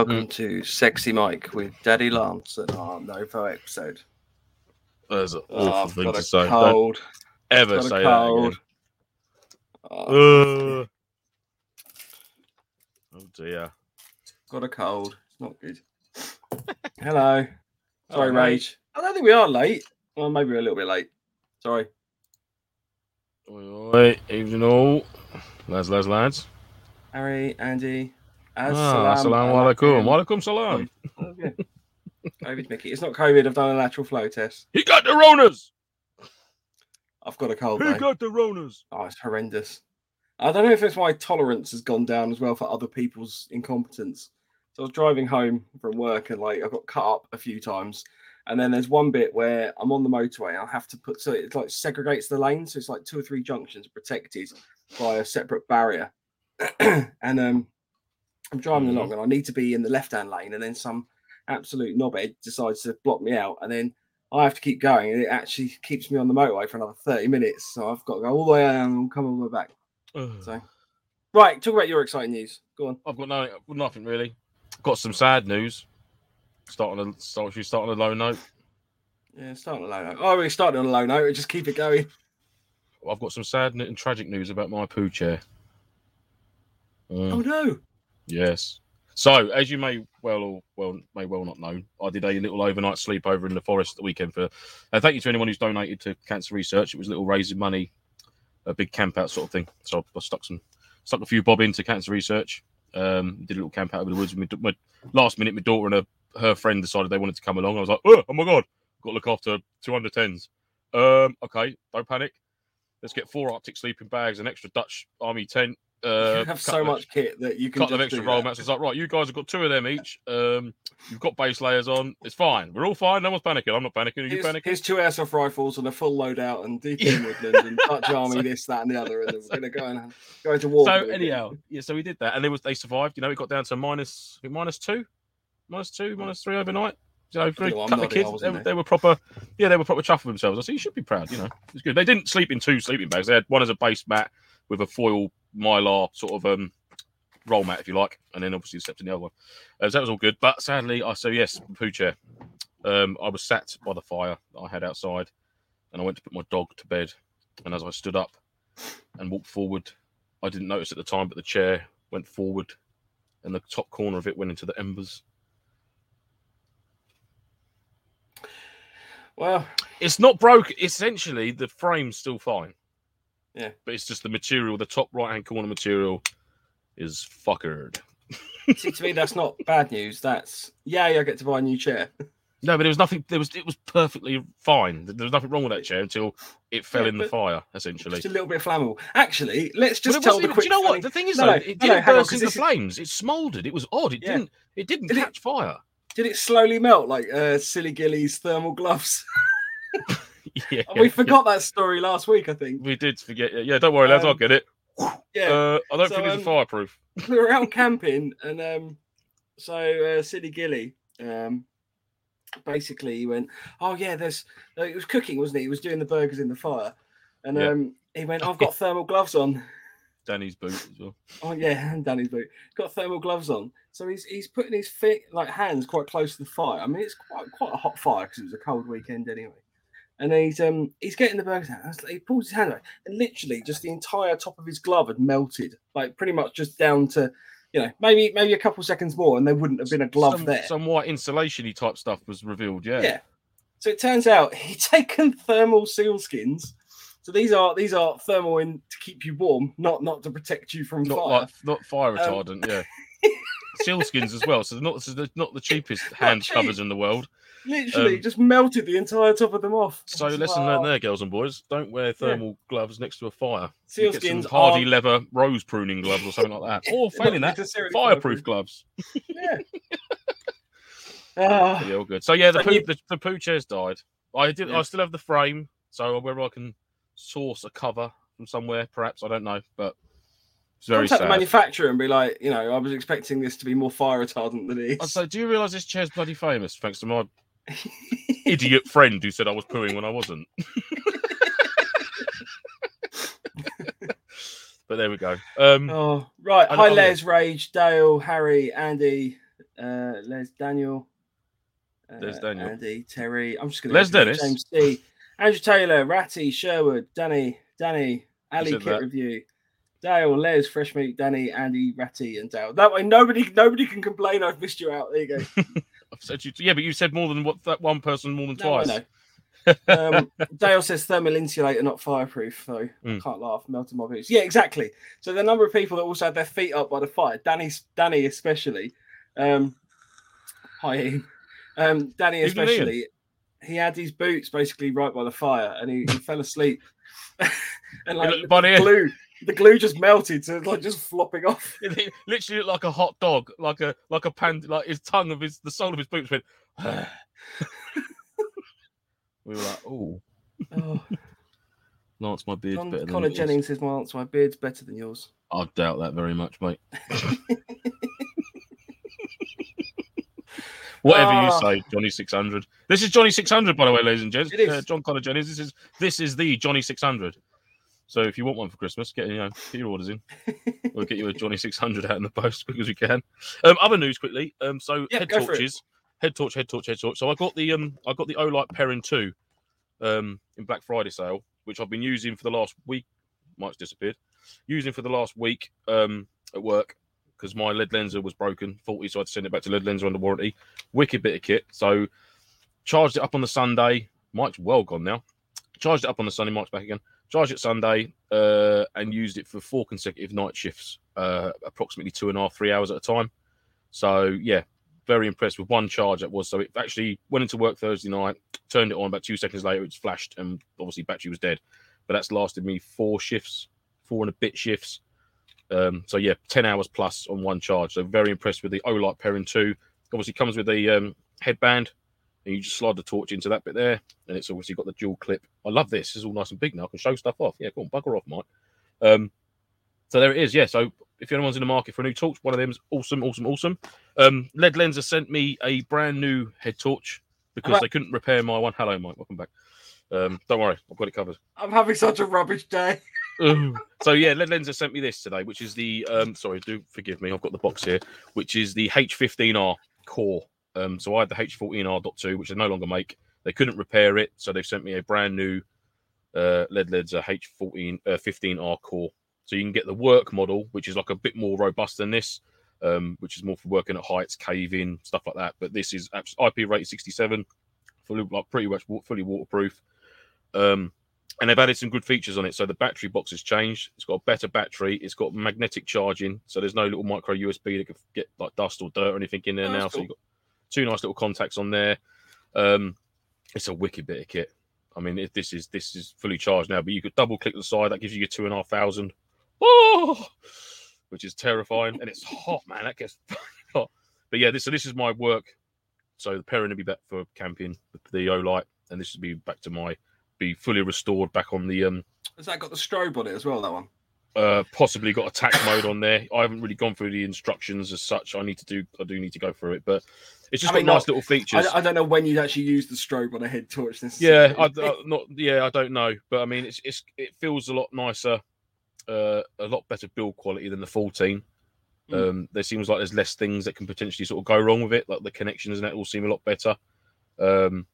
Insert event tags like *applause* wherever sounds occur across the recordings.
Good evening and welcome mm. to Sexy Mike with Daddy Lance and our Novo episode. That's an Oh, awful I've thing got to a say. Don't cold. ever got a say cold. that Oh, again. Uh, oh dear. got a cold. It's not good. *laughs* Hello. Sorry, Hello. Rage. I don't think we are late. Well, maybe we're a little bit late. Sorry. Oi, oi, evening all. Lads, lads, lads. Harry, Andy. Ah, Assalamu alaikum. Walaikum salam. Okay. COVID Mickey. It's not COVID. I've done a lateral flow test. He got the Ronas. I've got a cold. He though. got the Ronas. Oh, it's horrendous. I don't know if it's my tolerance has gone down as well for other people's incompetence. So I was driving home from work and like I got cut up a few times. And then there's one bit where I'm on the motorway and I have to put so it like segregates the lanes. So it's like two or three junctions protected by a separate barrier. *clears throat* and um I'm driving Mhm. along and I need to be in the left hand lane and then some absolute knobhead decides to block me out and then I have to keep going and it actually keeps me on the motorway for another 30 minutes. So I've got to go all the way down and come all the way back. So, right, talk about your exciting news. Go on. I've got no, nothing really. Got some sad news. Starting a start, should we start on a low note. Yeah, start on a low note. Oh, we started on a low note. Just keep it going. I've got some sad and tragic news about my poo chair. Mm. Oh no. Yes. So, as you may well or well may well not know, I did a little overnight sleepover in the forest the weekend for. Uh, thank you to anyone who's donated to cancer research. It was a little raising money, a big camp out sort of thing. So I stuck some stuck a few bob into cancer research. Um, did a little camp out over the woods. with My, my last minute, my daughter and her, her friend decided they wanted to come along. I was like, oh, oh my god, got to look after two under tens. Um, okay, don't panic. Let's get four Arctic sleeping bags, an extra Dutch army tent. Uh, you have so much kit that you can couple of just extra roll mats. It's like, right, you guys have got two of them each. Um, you've got base layers on. It's fine. We're all fine. No one's panicking. I'm not panicking. Are you Here's, panicking? here's two airsoft rifles and a full loadout and deep *laughs* in woodland and Dutch *laughs* army, So- this, that, and the other, and then we're gonna go and *laughs* go into war. So anyhow, yeah. So we did that, and they was they survived. You know, it got down to minus minus two, minus two, minus three overnight. You know, for a know, I'm couple of kids, they, were- they were proper. Yeah, they were proper chuffed with themselves. I said, you should be proud. You know, it's good. They didn't sleep in two sleeping bags. They had one as a base mat with a foil mylar sort of um roll mat, if you like, and then obviously stepped in the other one. Uh, so that was all good. But sadly, I so yes, poo chair. Um, I was sat by the fire that I had outside, and I went to put my dog to bed. And as I stood up and walked forward, I didn't notice at the time, but the chair went forward, and the top corner of it went into the embers. Well, It's not broke. Essentially, the frame's still fine. Yeah. but it's just the material. The top right hand corner material is fuckered. *laughs* see, to me, that's not bad news. That's yeah, I get to buy a new chair. *laughs* No, but there was nothing. There was. It was perfectly fine. There was nothing wrong with that chair until it fell Yeah, in the fire. Essentially. Just a little bit flammable. Actually, let's just tell the even- quick. do you know funny- what? The thing is, No, though, no, it no, no, didn't hang on, into is- flames. It smouldered. It was odd. It Yeah. didn't. It didn't Did it- catch fire. Did it slowly melt like uh, Silly Gilly's thermal gloves? *laughs* *laughs* yeah, we forgot that story last week, I think. We did forget. Yeah, don't worry, lads. I'll Um, get it. Yeah, Uh, I don't so, think it's um, fireproof. *laughs* we were out camping, and um, so uh, Silly Gilly, um, basically he went, "Oh yeah, there's." Uh, he was cooking, wasn't he? He was doing the burgers in the fire, and Yeah. um, he went, "I've got *laughs* thermal gloves on." Danny's boot as well. Oh yeah, and Danny's boot got thermal gloves on, so he's he's putting his feet like hands quite close to the fire. I mean, it's quite quite a hot fire because it was a cold weekend anyway. And he's um he's getting the burgers out. He pulls his hand out, and literally just the entire top of his glove had melted, like pretty much just down to, you know, maybe maybe a couple seconds more, and there wouldn't have been a glove some, there. Some white insulation type stuff was revealed. Yeah. Yeah. So it turns out *laughs* he'd taken thermal seal skins. So these are these are thermal in to keep you warm, not not to protect you from Not fire. like not fire Um, retardant. yeah. *laughs* Sealskins as well. So they're not so they're not the cheapest hand cheap. covers in the world. Literally, um, just melted the entire top of them off. So It's lesson learned there, girls and boys. Don't wear thermal gloves next to a fire. Get some hardy aren't- leather rose pruning gloves or something like that. *laughs* Or failing that, fireproof gloves. Yeah. Ah, *laughs* Yeah, all good. So yeah, the So poo, the, the poo chairs died. I did. Yeah. I still have the frame, so whether I can source a cover from somewhere, perhaps I don't know, but it's very contact the manufacturer and be like, you know, I was expecting this to be more fire retardant than it is. say, do you realise this chair's bloody famous thanks to my idiot friend who said I was pooing when I wasn't? *laughs* But there we go. Um, Oh, right. Hi, know- Les, Rage, Dale, Harry, Andy, uh, Les, Daniel, uh, Les Daniel. Andy, Terry. I'm just going to Les Dennis. James C, Andrew Taylor, Ratty, Sherwood, Danny, Danny, Ali Kit that. Review, Dale, Les, Fresh Meat, Danny, Andy, Ratty, and Dale. That way, nobody, nobody can complain. I've missed you out. There you go. *laughs* I've said you, yeah, but you said more than what that one person more than No, I twice. know. *laughs* um, Dale says thermal insulator, not fireproof. So Mm. can't laugh. Melted my boots. Yeah, exactly. So the number of people that also had their feet up by the fire, Danny, Danny especially. Um, hi, Ian. Um, Danny Even Ian. especially. He had his boots basically right by the fire, and he, he fell asleep. *laughs* and like by the glue, just melted, so it's like just flopping off. *laughs* It literally looked like a hot dog, like a like a pan, like his tongue of his the sole of his boots went. *sighs* we were like, oh, Oh, Lance, my beard's Con- better than Connor yours." Jennings says, "My answer, my beard's better than yours." I doubt that very much, mate. *laughs* Whatever you Ah. say, Johnny Six Hundred. This is Johnny Six Hundred, by the way, ladies and gents. It is. Uh, John Connor Jennings. This is this is the Johnny Six Hundred. So if you want one for Christmas, get you know get your orders in. *laughs* We'll get you a Johnny Six Hundred out in the post as quick as we can. Um, other news quickly. Um, so Yeah, head go for it. torches, head torch, head torch, head torch. So I got the um I got the Olight Perun two, um in Black Friday sale, which I've been using for the last week. Mike's disappeared. Using for the last week um at work because my LED Lenser was broken, faulty, so I had to send it back to LED Lenser under warranty. Wicked bit of kit. So charged it up on the Sunday. Mike's well gone now. Charged it up on the Sunday. Mike's back again. Charged it Sunday uh, and used it for four consecutive night shifts, uh, approximately two and a half, three hours at a time. So yeah, very impressed with one charge that was. So it actually went into work Thursday night, turned it on. About two seconds later, it's flashed, and obviously battery was dead. But that's lasted me four shifts, four and a bit shifts. Um, so yeah, ten hours plus on one charge. So very impressed with the Olight Perun two. Obviously comes with the um, headband, and you just slide the torch into that bit there, and it's obviously got the dual clip. I love this. It's all nice and big now. I can show stuff off. Yeah, go on, bugger off, Mike. Um, so there it is. Yeah. So if anyone's in the market for a new torch, one of them's awesome, awesome, awesome. Um, LED Lenser sent me a brand new head torch because they couldn't repair my one. Hello, Mike. Welcome back. Um, don't worry, I've got it covered. I'm having such a rubbish day. *laughs* *laughs* So yeah, LED Lenser sent me this today, which is the um sorry, do forgive me, I've got the box here, which is the H15R core. Um, so I had the H14R.2, which they no longer make. They couldn't repair it, so they've sent me a brand new uh LED Lenser H14 uh, 15R core. So you can get the work model, which is like a bit more robust than this, um, which is more for working at heights, caving, stuff like that. But this is IP rated 67, fully like pretty much fully waterproof. Um, and they've added some good features on it. So the battery box has changed. It's got a better battery. It's got magnetic charging, so there's no little micro USB that could get like dust or dirt or anything in there Oh, now. that's So you've got two nice little contacts on there. Um, it's a wicked bit of kit. I mean, if this is this is fully charged now, but you could double click the side. That gives you your two and a half thousand. Oh, which is terrifying, and it's hot, man. That gets *laughs* hot. But yeah, this so this is my work. So the Perun will be back for camping, the, Olight, and this will be back to my be fully restored back on the um Has that got the strobe on it as well? That one. Uh possibly got attack mode on there. I haven't really gone through the instructions as such. I need to do I do need to go through it, but it's just I mean, got nice not- little features. I, I don't know when you'd actually use the strobe on a head torch. This Yeah. I, *laughs* I not yeah, I don't know, but I mean it's it's it feels a lot nicer, uh a lot better build quality than the 14. Mm. Um, there seems like there's less things that can potentially sort of go wrong with it, like the connections and that all seem a lot better. Um,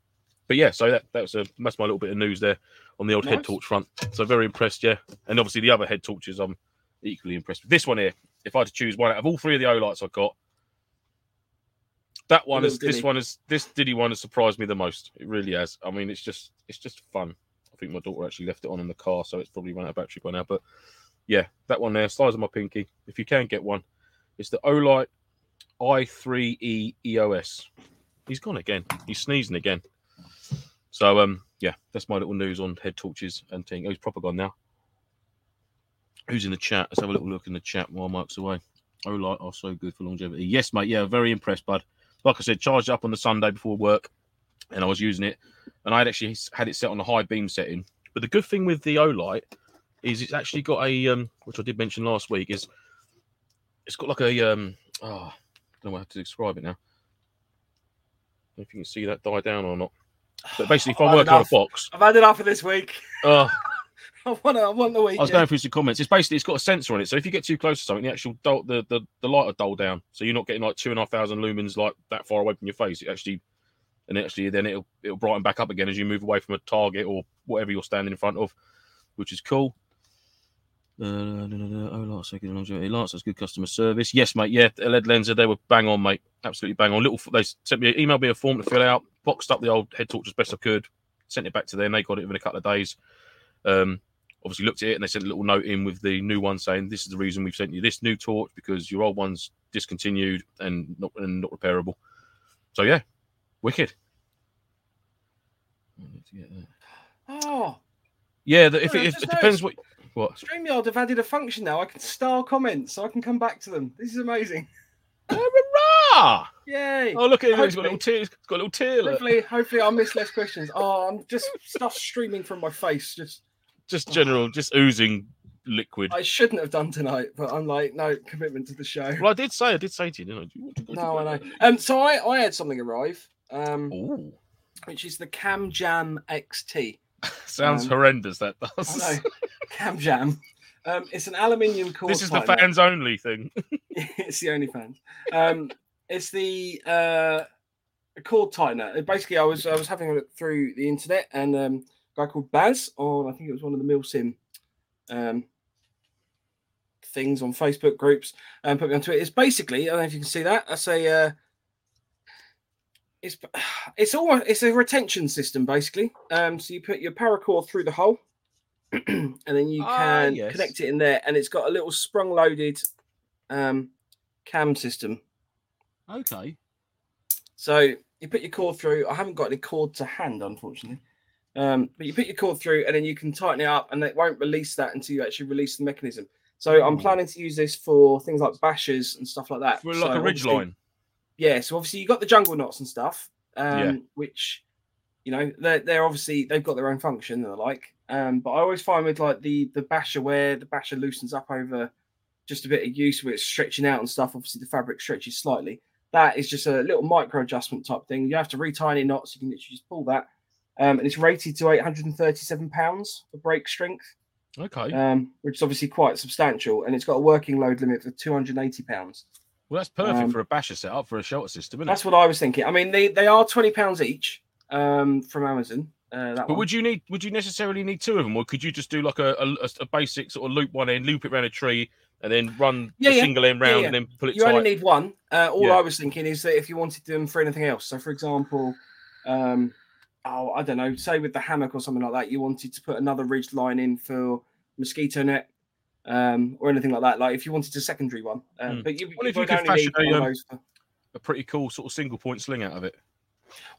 but yeah, so that that's a that's my little bit of news there on the old head torch front. So very impressed, yeah. And obviously the other head torches, I'm equally impressed with. This one here, if I had to choose one out of all three of the Olights I've got, that one is this one is this Diddy one has surprised me the most. It really has. I mean, it's just it's just fun. I think my daughter actually left it on in the car, so it's probably run out of battery by now. But yeah, that one there, size of my pinky. If you can get one, it's the Olight i3e EOS. He's gone again. He's sneezing again. So um, yeah, that's my little news on head torches and thing. Oh, he's proper gone now. Who's in the chat? Let's have a little look in the chat while Mark's away. Olight are so good for longevity. Yes, mate. Yeah, very impressed, bud. Like I said, charged up on the Sunday before work, and I was using it, and I had actually had it set on a high beam setting. But the good thing with the Olight is it's actually got a um, which I did mention last week, is it's got like a um, oh, I don't know how to describe it now. I don't know if you can see that die down or not. But basically, if I'm had working on a box, I've had enough of this week. uh, *laughs* I want, I want the weekend. I was going through some comments. It's basically it's got a sensor on it, so if you get too close to something, the actual dull, the, the the light will dull down, so you're not getting like two and a half thousand lumens like that far away from your face. It actually, and actually then it'll it'll brighten back up again as you move away from a target or whatever you're standing in front of, which is cool. Uh, no, no, no, oh, Lance, second longevity. Lance has good customer service. Yes, mate. Yeah, the LED Lenser, they were bang on, mate. Absolutely bang on. Little, they sent me, emailed me a form to fill out, boxed up the old head torch as best I could, sent it back to them. They got it within a couple of days. Um, obviously looked at it and they sent a little note in with the new one saying this is the reason we've sent you this new torch because your old one's discontinued and not and not repairable. So yeah, wicked. oh, Yeah, the, if Oh, it, if, just it depends what what. StreamYard have added a function now. I can style comments so I can come back to them. This is amazing. *laughs* Hurrah! Yay! Oh look at it, it's got a little tear. It's got a little tear. Hopefully, hopefully I'll miss less questions. Oh, I'm just stuff streaming from my face. Just Just general, just oozing liquid. I shouldn't have done tonight, but I'm like, no commitment to the show. Well, I did say, I did say to you, didn't I? You want to No, I know. Um, so I I had something arrive, um, Ooh, which is the Cam Jam XT. *laughs* sounds Um, horrendous. That does. Cam Jam. *laughs* Um, it's an aluminium core. This is the fans only thing. *laughs* *laughs* it's the only fans. Um, it's the uh, cord tightener. Basically, I was I was having a look through the internet, and um, a guy called Baz on I think it was one of the Milsim um, things on Facebook groups, and put me onto it. It's basically I don't know if you can see that. That's a uh, it's *sighs* it's almost it's a retention system basically. Um, so you put your paracord through the hole. *clears throat* and then you Ah, can yes. connect it in there, and it's got a little sprung loaded um, cam system. Okay. So you put your cord through. I haven't got any cord to hand, unfortunately. Um, but you put your cord through, and then you can tighten it up, and it won't release that until you actually release the mechanism. So I'm planning to use this for things like bashers and stuff like that. For So like a ridge line. Yeah. So obviously you got the jungle knots and stuff, um, Yeah. which you know they're they're obviously they've got their own function and the like. Um, but I always find with like the the basher where the basher loosens up over just a bit of use where it's stretching out and stuff. Obviously the fabric stretches slightly. That is just a little micro adjustment type thing. You have to retie any knots. You can literally just pull that. Um, and it's rated to 837 pounds for brake strength, Okay. um, which is obviously quite substantial. And it's got a working load limit for 280 pounds. well, that's perfect um, for a basher setup for a shelter system, isn't it? That's what I was thinking. I mean, they, they are 20 pounds each um, from Amazon. Uh, But one. would you need? Would you necessarily need two of them, or could you just do like a, a, a basic sort of loop one end, loop it around a tree, and then run Yeah, the yeah. single end round yeah. and then pull it you tight? only need one. Uh, all. I was thinking is that if you wanted them for anything else, so for example, um, oh, I don't know, say with the hammock or something like that, you wanted to put another ridge line in for mosquito net um, or anything like that. Like if you wanted a secondary one, um, Hmm. but you, you if you could only fashion need a, um, for- a pretty cool sort of single point sling out of it.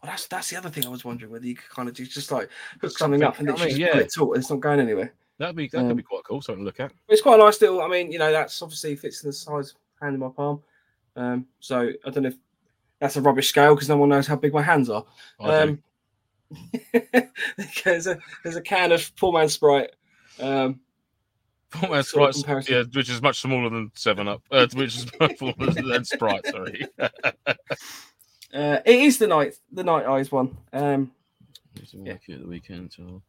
Well, that's that's the other thing I was wondering whether you could kind of do just like hook something, something up and I literally mean, just pull yeah. it taut and it's not going anywhere. That'd be that Um, could be quite cool. Something to look at. It's quite a nice little. I mean, you know, that's obviously fits in the size hand in my palm. Um, so I don't know if that's a rubbish scale because no one knows how big my hands are. Um, *laughs* there's a there's a can of poor man sprite. Um, Full Man Sprite, yeah, which is much smaller than Seven Up, uh, which is *laughs* much smaller than Sprite. Sorry. *laughs* uh, it is the night the Nite Ize one. Um, Yeah. Work at the weekend. So...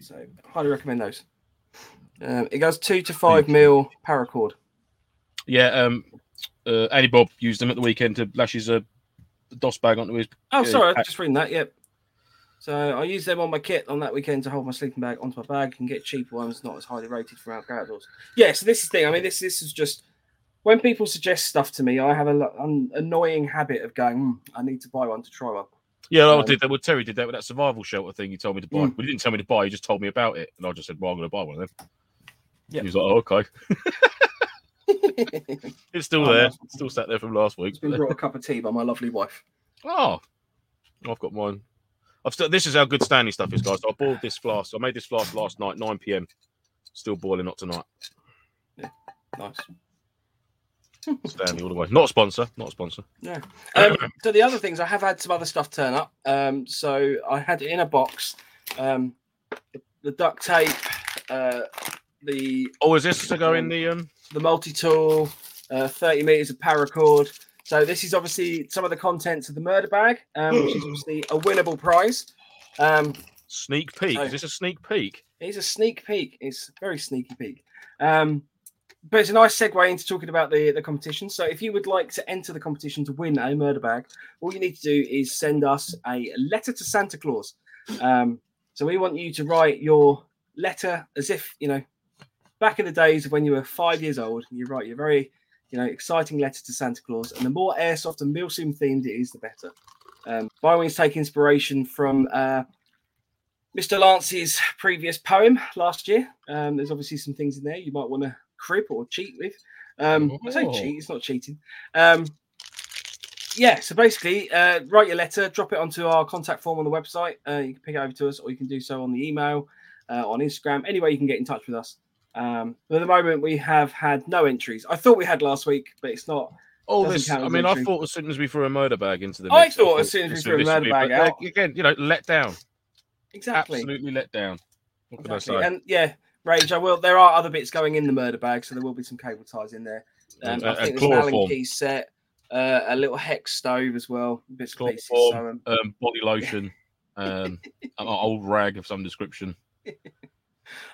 so highly recommend those. Um, it goes two to five mil paracord. Yeah, um, uh, Andy Bob used them at the weekend to lash his uh, DOS bag onto his. Oh, Yeah, sorry, I pack- was just reading that. Yep. So I use them on my kit on that weekend to hold my sleeping bag onto my bag and get cheaper ones, not as highly rated from out- outdoors. Yeah, so this is the thing. I mean, this this is just when people suggest stuff to me, I have a an annoying habit of going, "Hmm, I need to buy one to try one. Yeah, I Um, did that. Well, Terry did that with that survival shelter thing. He told me to buy. Mm. Well, he didn't tell me to buy. He just told me about it, and I just said, "Well, I'm going to buy one of them." Yeah. He was like, "Oh, okay." *laughs* It's still Oh, there. nice. Still sat there from last week. it's been brought a cup of tea by my lovely wife. Oh, I've got mine. I've still. This is how good Stanley stuff is, guys. I boiled this flask. I made this flask last night, 9 p.m. Still boiling, not tonight. Yeah, Nice. Stanley all the way. Not a sponsor. Not a sponsor. Yeah. Um, so the other things, I have had some other stuff turn up. Um, so I had it in a box um, the, the duct tape, uh, the Oh, is this to go in the um? the multi-tool, uh, 30 meters of paracord. So this is obviously some of the contents of the murder bag, um, which is obviously a winnable prize. Um, Sneak peek. So- Is this a sneak peek? It's a sneak peek. It's a very sneaky peek. Um, but it's a nice segue into talking about the, the competition. So if you would like to enter the competition to win a murder bag, all you need to do is send us a letter to Santa Claus. Um, so we want you to write your letter as if, you know, back in the days when you were five years old, you write your very, you know, exciting letter to Santa Claus. And the more airsoft and Milsim themed it is, the better. Um, by all means, take inspiration from uh, Mr. Lance's previous poem last year. Um, there's obviously some things in there you might want to crib or cheat with. Um, I say Oh. cheat, it's not cheating. Um, yeah, so basically, uh, write your letter, drop it onto our contact form on the website. Uh, you can pick it over to us, or you can do so on the email, uh, on Instagram. Any way you can get in touch with us. Um, but at the moment, we have had no entries. I thought we had last week, but it's not. Oh, this. I mean, I thought as soon as we threw a murder bag into the I mix, thought as soon as we threw a murder bag out- again, you know, let down. Exactly. Absolutely let down. What can Exactly. I say? And yeah, Rage, I will. There are other bits going in the murder bag, so there will be some cable ties in there. Um, And- I think there's an Allen key set, uh, a little hex stove as well, bits and pieces. So, um, um, body *laughs* lotion, um, an old rag of some description. *laughs*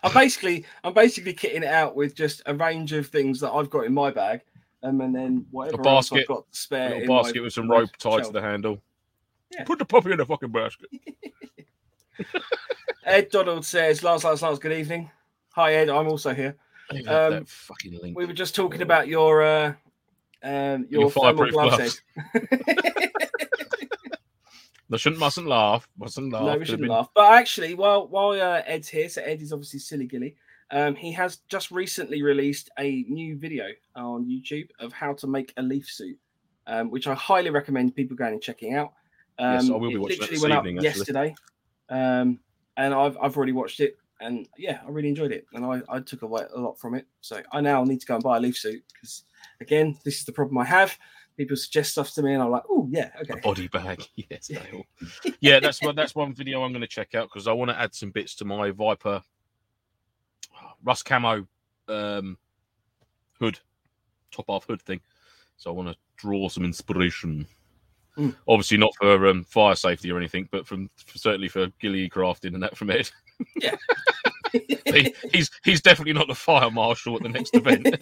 I'm basically, I'm basically kitting it out with just a range of things that I've got in my bag, um, and then whatever else I've got A spare. my- basket with some rope tied to the handle. Yeah. Put the puppy in the fucking basket. *laughs* Ed Donald says, "Lance, last, Lance. Good evening. Hi, Ed. I'm also here. Um, fucking link. We were just talking about your, uh, um, your, Your fireproof gloves. I shouldn't, mustn't laugh. Mustn't laugh. No, we shouldn't been- laugh. But actually, while while uh, Ed's here, so Ed is obviously silly gilly. Um, he has just recently released a new video on YouTube of how to make a leaf suit, um, which I highly recommend people going and checking out. Um, Yes, I will be watching that this evening, yesterday, um, and I've I've already watched it, and yeah, I really enjoyed it, and I, I took away a lot from it. So I now need to go and buy a leaf suit because again, this is the problem I have. People suggest stuff to me, and I'm like, oh yeah, A okay. *laughs* body bag. *laughs* Yes, Yeah. yeah, that's one. That's one video I'm going to check out because I want to add some bits to my Viper Rust camo um, hood, top half hood thing. So I want to draw some inspiration. Mm. Obviously not for um, fire safety or anything, but from certainly for ghillie crafting and that from Ed. *laughs* He, he's he's definitely not the fire marshal at the next event. *laughs*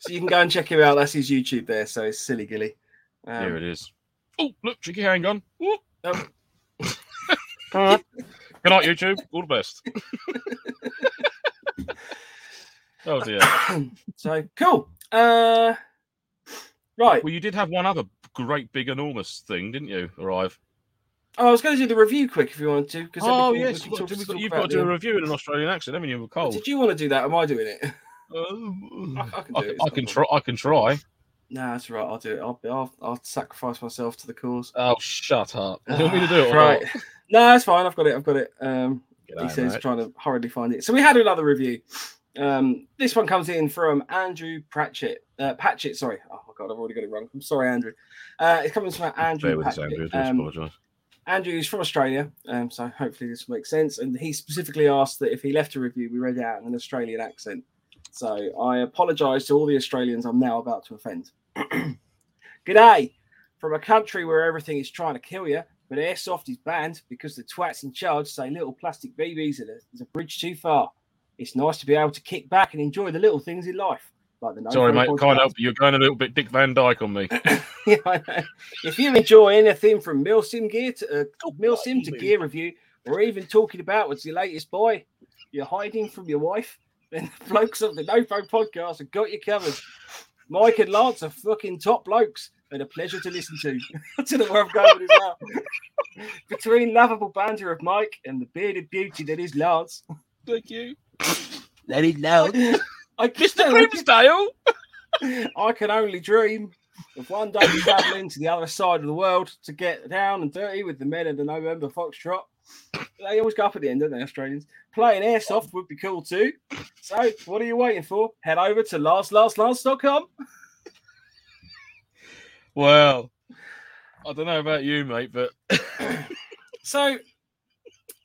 so you can go and check him out. That's his YouTube there. So it's silly gilly. Um, Here it is. Oh, look, cheeky handgun. Oh. *laughs* Good night, YouTube. All the best. oh dear. *coughs* so cool. Uh, right. Well, you did have one other great, big, enormous thing, didn't you? Arrive. Oh, I was going to do the review quick if you wanted to. Because Oh yes, you've got, to, you've got to do a review in an Australian accent, haven't you? With Cole. Did you want to do that? Am I doing it? Um, *laughs* I, I can I, it. I can try. I can try. Nah, that's right. I'll do it. I'll, I'll, I'll sacrifice myself to the cause. Oh, shut up! Do *laughs* you want me to do it? Right. No, *laughs* that's fine. I've got it. I've got it. Um, Get he out, says mate. trying to hurriedly find it. So we had another review. Um, this one comes in from Andrew Pratchett. Uh, Patchett, sorry. Oh my god, I've already got it wrong. I'm sorry, Andrew. Uh, it comes from Andrew Bear with us, Patchett. Andrew. I do Um, apologise. Andrew is from Australia, um, so hopefully this will make sense. And he specifically asked that if he left a review, we read it out in an Australian accent. So I apologise to all the Australians I'm now about to offend. *clears throat* G'day! From a country where everything is trying to kill you, but airsoft is banned because the twats in charge say little plastic BBs is a bridge too far. It's nice to be able to kick back and enjoy the little things in life, like the No Sorry, mate. podcast. Can't help you. You're going a little bit Dick Van Dyke on me. *laughs* Yeah, I know. if you enjoy anything from Milsim Gear to uh, Oh, Milsim to Gear Review, or even talking about what's your latest boy, you're hiding from your wife, *laughs* then the blokes of the No Phone Podcast have got you covered. Mike and Lance are fucking top blokes and a pleasure to listen to. I don't know where I'm going with this now. Between lovable banter of Mike and the bearded beauty that is Lance, Thank you, that is loud. *laughs* I Mr. Grimsdale. *laughs* I can only dream of one day traveling to the other side of the world to get down and dirty with the men of the November Foxtrot. They always go up at the end, don't they, Australians? Playing airsoft would be cool too. So, what are you waiting for? Head over to lastlastlast.com. Well, I don't know about you, mate, but *coughs* So,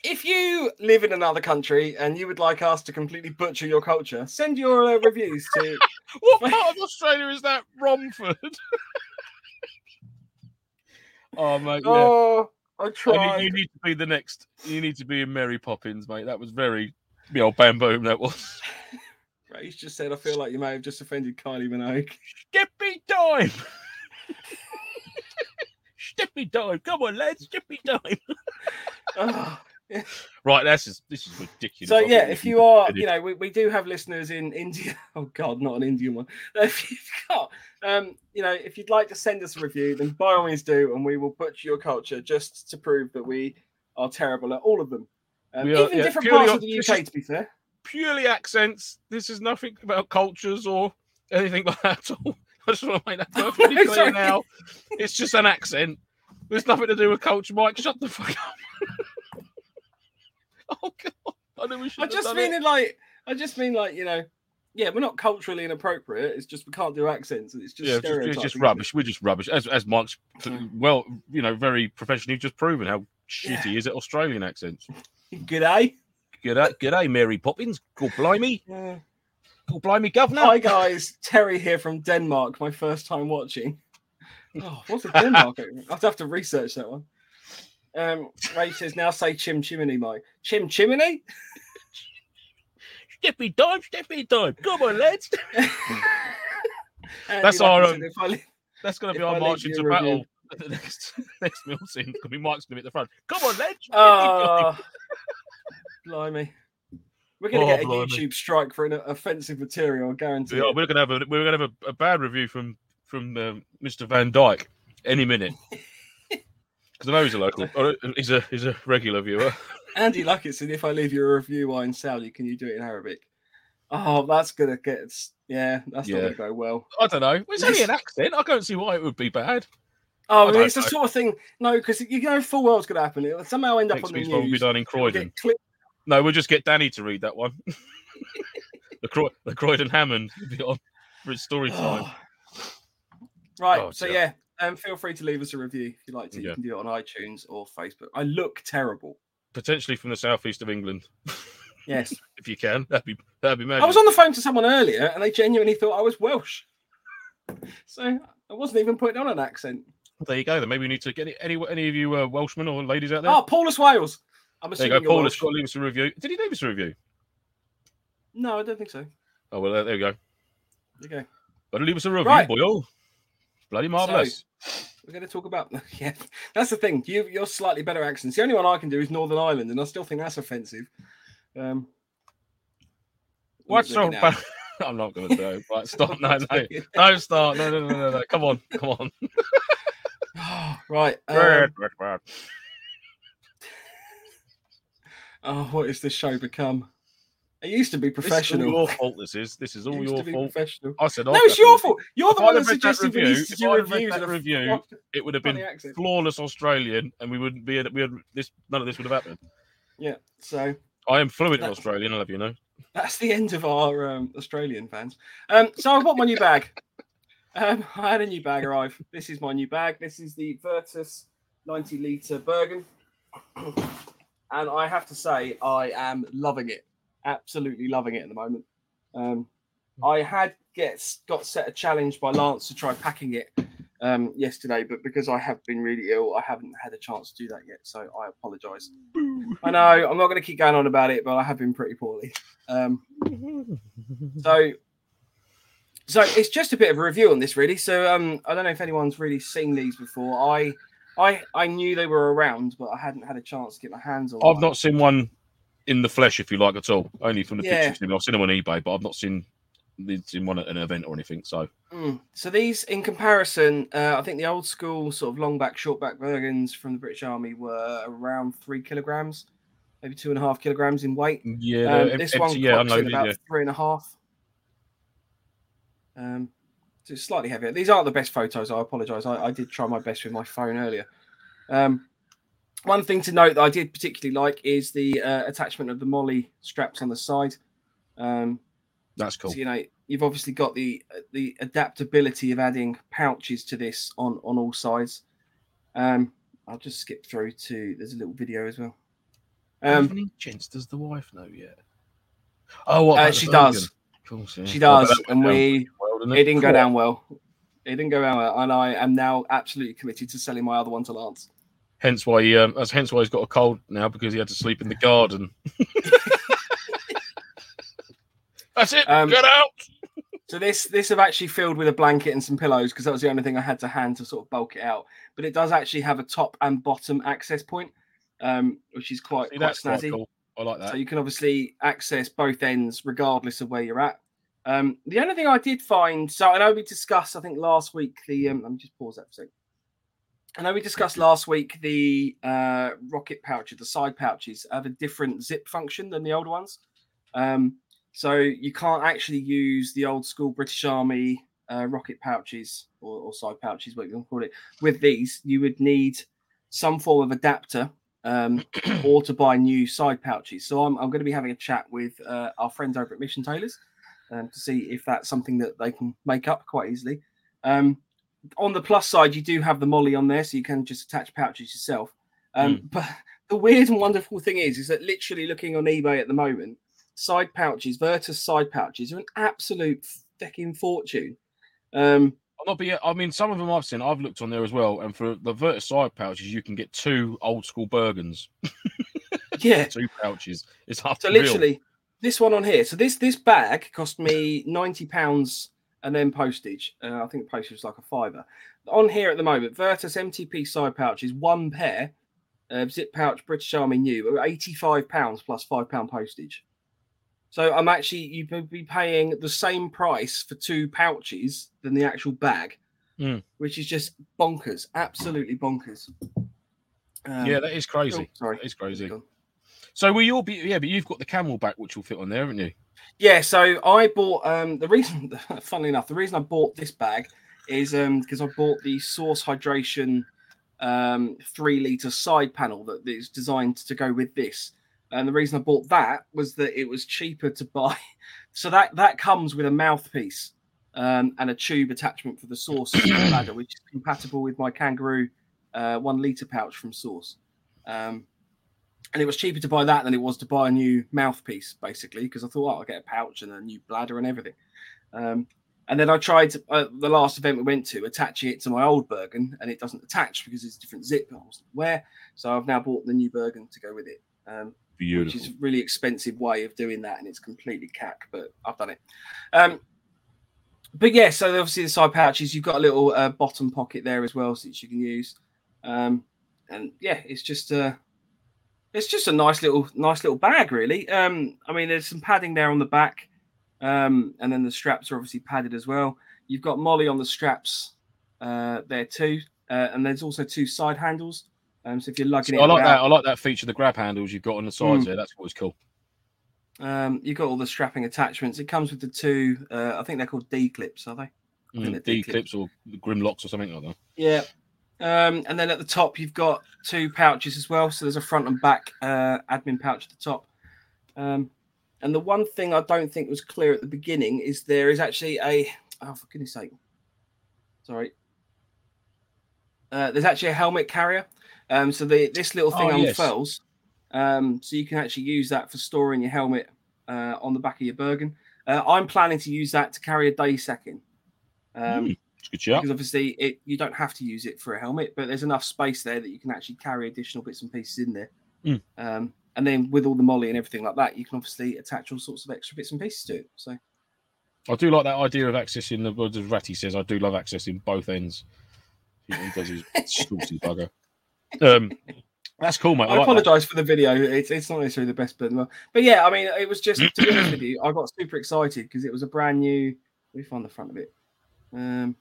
if you live in another country and you would like us to completely butcher your culture, send your uh, reviews to *laughs* what part of Australia is that? Romford. *laughs* oh, mate. Yeah. Oh, I tried. you, you need to be the next. You need to be in Mary Poppins, mate. That was very, the old bam boom. *laughs* That was. He's just said, I feel like you may have just offended Kylie Minogue. Steppy time. Steppy time. Come on, lads. Steppy time. Ah. Right, that's just, this is ridiculous. So yeah, if you are, you know, we, we do have listeners in India. *laughs* Oh God, not an Indian one. *laughs* If you've got, um, you know, if you'd like to send us a review, then by all means do, and we will butcher your culture just to prove that we are terrible at all of them. Um, are, even yeah, different parts of the UK, to be fair. purely accents. This is nothing about cultures or anything *laughs* like that at all. I just want to make that perfectly no, clear now. It's just an accent. There's nothing to do with culture, Mike. Shut the fuck up. *laughs* oh god, I know we I should have just mean it. it like, I just mean like, you know, yeah, we're not culturally inappropriate. It's just we can't do accents. and It's just Yeah, it's just, it's just isn't it? rubbish. We're just rubbish. As as Mike's well, you know, very professionally just proven how shitty he is at Australian accents. *laughs* G'day. G'day, g'day, Mary Poppins. Good blimey, *laughs* Yeah. good blimey, governor. Hi guys, Terry here from Denmark. My first time watching. Oh, what's a Denmark? I'd have to research that one. Um, Ray says now say chim chimney, Mike. Chim chimney? Steppy time, steppy time. Come on, lads. *laughs* That's our, said, um, li- That's going to be our march into battle at the next *laughs* next meal scene. Could be Mike's going to be at the front. Come on, lads. Oh, blimey. We're going to Oh, get a blimey. YouTube strike for an offensive material, I guarantee. Yeah, it. we're going to have a we're going to have a, a bad review from from um, Mr. Van Dyke any minute. *laughs* Because I know he's a local. *laughs* oh, He's a he's a regular viewer. *laughs* Andy Luckett said, if I leave you a review in Saudi, can you do it in Arabic? Oh, that's to get, yeah, that's not going to go well. I don't know. It's only an *laughs* accent. I can't see why it would be bad. Oh, I don't it's the sort of thing. No, because you know full going to happen. It'll somehow end up on the one will be news. done in Croydon. No, we'll just get Danny to read that one. the Cro- the Croydon Hammond be on for his story oh. time. Oh. Right. Oh, so yeah, um, feel free to leave us a review if you like to. Yeah. You can do it on iTunes or Facebook. I look terrible. Potentially from the southeast of England, *laughs* Yes, if you can. That'd be that'd be magic. I was on the phone to someone earlier, and they genuinely thought I was Welsh. So I wasn't even putting on an accent. There you go. Then maybe we need to get any any, of you uh, Welshmen or ladies out there. Oh, Paulus Wales. I'm there you assuming go. you're Paul got to leave us a review. Did he leave us a review? No, I don't think so. Oh well, there, there we go. There you go. To leave us a review, Right. boy. Bloody marvelous. We're going to talk about *laughs* yeah. That's the thing. You you're slightly better accents. The only one I can do is Northern Ireland, and I still think that's offensive. Um, What's wrong? at me now. about- I'm not going to do it. Right, stop. *laughs* No, no, don't start. No, no, no, no, no. Come on, come on. *sighs* right. *laughs* Um, oh, what has this show become? It used to be This is all professional. your fault. This is. This is *laughs* It all used your to be fault. professional. I said. No, it's your fault. You're If the one that suggested we review- need to if do I'd have read reviews that review, It would have been flawless Australian, and we wouldn't be. We had this. None of this would have happened. Yeah. So I am fluent in Australian. I love you know. that's the end of our um, Australian fans. Um, so I've got my new bag. Um, I had a new bag arrive. This is my new bag. This is the Virtus 90 litre Bergen. *clears throat* and I have to say, I am loving it. Absolutely loving it at the moment. Um, I had gets got set a challenge by Lance to try packing it um, yesterday, but because I have been really ill, I haven't had a chance to do that yet. So I apologise. I know I'm not going to keep going on about it, but I have been pretty poorly. Um, so, so it's just a bit of a review on this, really. So, um, I don't know if anyone's really seen these before. I, I, I knew they were around, but I hadn't had a chance to get my hands on. I've one. not seen one in the flesh, if you like, at all. Only from the Yeah. pictures. I've seen them on eBay, but I've not seen seen one at an event or anything. So Mm. So these, in comparison, uh, I think the old school sort of long back, short back Bergens from the British Army were around three kilograms, maybe two and a half kilograms in weight. yeah, Um, this empty, one yeah, know. about Yeah. three and a half. Um, so it's slightly heavier. These aren't the best photos. I apologise. I, I did try my best with my phone earlier. Um, one thing to note that I did particularly like is the uh, attachment of the MOLLE straps on the side. Um, That's cool. so, you know, you've obviously got the the adaptability of adding pouches to this on on all sides. Um, I'll just skip through to. There's a little video as well. How Um, many gents does the wife know yet? Oh, what uh, she does. Of course, yeah. She does, that went and we well, didn't it didn't go down well. It didn't go down well, and I am now absolutely committed to selling my other one to Lance. Hence why he, um, that's hence why he's got a cold now because he had to sleep in the garden. *laughs* that's it. Um, Get out. So this this have actually filled with a blanket and some pillows because that was the only thing I had to hand to sort of bulk it out. But it does actually have a top and bottom access point, um, which is quite See, quite that's quite snazzy. cool. I like that. So you can obviously access both ends regardless of where you're at. Um, the only thing I did find, so I know we discussed, I think last week the um, let me just pause that for a second. I know we discussed last week the uh, rocket pouches, the side pouches have a different zip function than the old ones. Um, so you can't actually use the old school British Army uh, rocket pouches or, or side pouches, what you want to call it. With these, you would need some form of adapter um, *clears throat* or to buy new side pouches. So I'm, I'm going to be having a chat with uh, our friends over at Mission Tailors um, to see if that's something that they can make up quite easily. Um, on the plus side, you do have the MOLLE on there, so you can just attach pouches yourself. Um, But *laughs* the weird and wonderful thing is, is that literally looking on eBay at the moment, side pouches, Virtus side pouches, are an absolute fucking fortune. Um, I'm not be. I mean, some of them I've seen. I've looked on there as well, and for the Virtus side pouches, you can get two old school Bergens, *laughs* yeah, two pouches. It's up So literally, this one on here. So this this bag cost me ninety pounds and then postage. Uh, I think the postage was like a fiver. On here at the moment, Virtus MTP side pouches, one pair, uh, zip pouch British Army new, eighty five pounds plus five pound postage. So I'm actually you'd be paying the same price for two pouches than the actual bag, Mm. which is just bonkers, absolutely bonkers. Um, yeah, that is oh, crazy. sorry, it's crazy. So will you be? Yeah, but you've got the camel back, which will fit on there, haven't you? Yeah, so I bought um the reason *laughs* funnily enough, the reason I bought this bag is um because I bought the source hydration um three liter side panel that is designed to go with this. And the reason I bought that was that it was cheaper to *laughs* buy. So that that comes with a mouthpiece um, and a tube attachment for the source *clears throat* bladder, which is compatible with my kangaroo uh, one liter pouch from Source. Um, and it was cheaper to buy that than it was to buy a new mouthpiece, basically, because I thought, oh, I'll get a pouch and a new bladder and everything. Um, and then I tried to, uh, the last event we went to, attaching it to my old Bergen, and it doesn't attach because it's a different zip. I wasn't aware. So I've now bought the new Bergen to go with it, um, which is a really expensive way of doing that, and it's completely cack, but I've done it. Um, but yeah, so obviously the side pouches, you've got a little uh, bottom pocket there as well, which you can use. Um, and yeah, it's just uh, it's just a nice little nice little bag, really. Um, I mean, there's some padding there on the back, um, and then the straps are obviously padded as well. You've got MOLLE on the straps uh, there too, uh, and there's also two side handles. Um, so if you're lugging So it, I like about, that. I like that feature. The grab handles you've got on the sides Mm. there. That's was cool. um, you've got all the strapping attachments. It comes with the two. Uh, I think they're called D clips, are they? think Mm, D clips or Grimlocs or something like that. Yeah. Um, and then at the top, you've got two pouches as well. So there's a front and back uh, admin pouch at the top. Um, and the one thing I don't think was clear at the beginning is there is actually a oh for goodness sake, sorry. Uh, there's actually a helmet carrier. Um, so the this little thing Oh, yes. unfurls, um, so you can actually use that for storing your helmet uh, on the back of your Bergen. Uh, I'm planning to use that to carry a day second. Um, Mm, It's good shout. because obviously it you don't have to use it for a helmet, but there's enough space there that you can actually carry additional bits and pieces in there. Mm. Um, and then with all the MOLLE and everything like that, you can obviously attach all sorts of extra bits and pieces to it. So I do like that idea of accessing the. As Ratty says, I do love accessing both ends. He, he does his *laughs* saucy bugger. Um, that's cool, mate. I, I, like apologize for the video. It's, it's not necessarily the best, but but yeah, I mean, it was just to be honest with you, I got super excited because it was a brand new. Let me find the front of it. Um,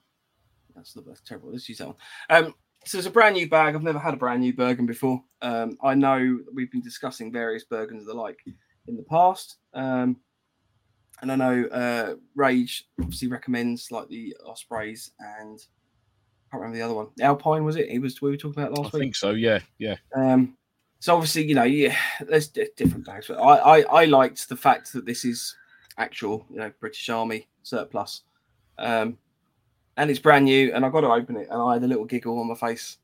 that's the that's terrible. Let's use that one. Um, so it's a brand new bag. I've never had a brand new Bergen before. Um, I know we've been discussing various Bergens of the like in the past. Um, and I know uh, Rage obviously recommends like the Ospreys and I can't remember the other one. Alpine was it? He was we were talking about I last week. I think so. Yeah, yeah. Um, so obviously, you know, yeah, there's di- different bags, but I, I I liked the fact that this is actual, you know, British Army surplus, um, and it's brand new, and I got to open it, and I had a little giggle on my face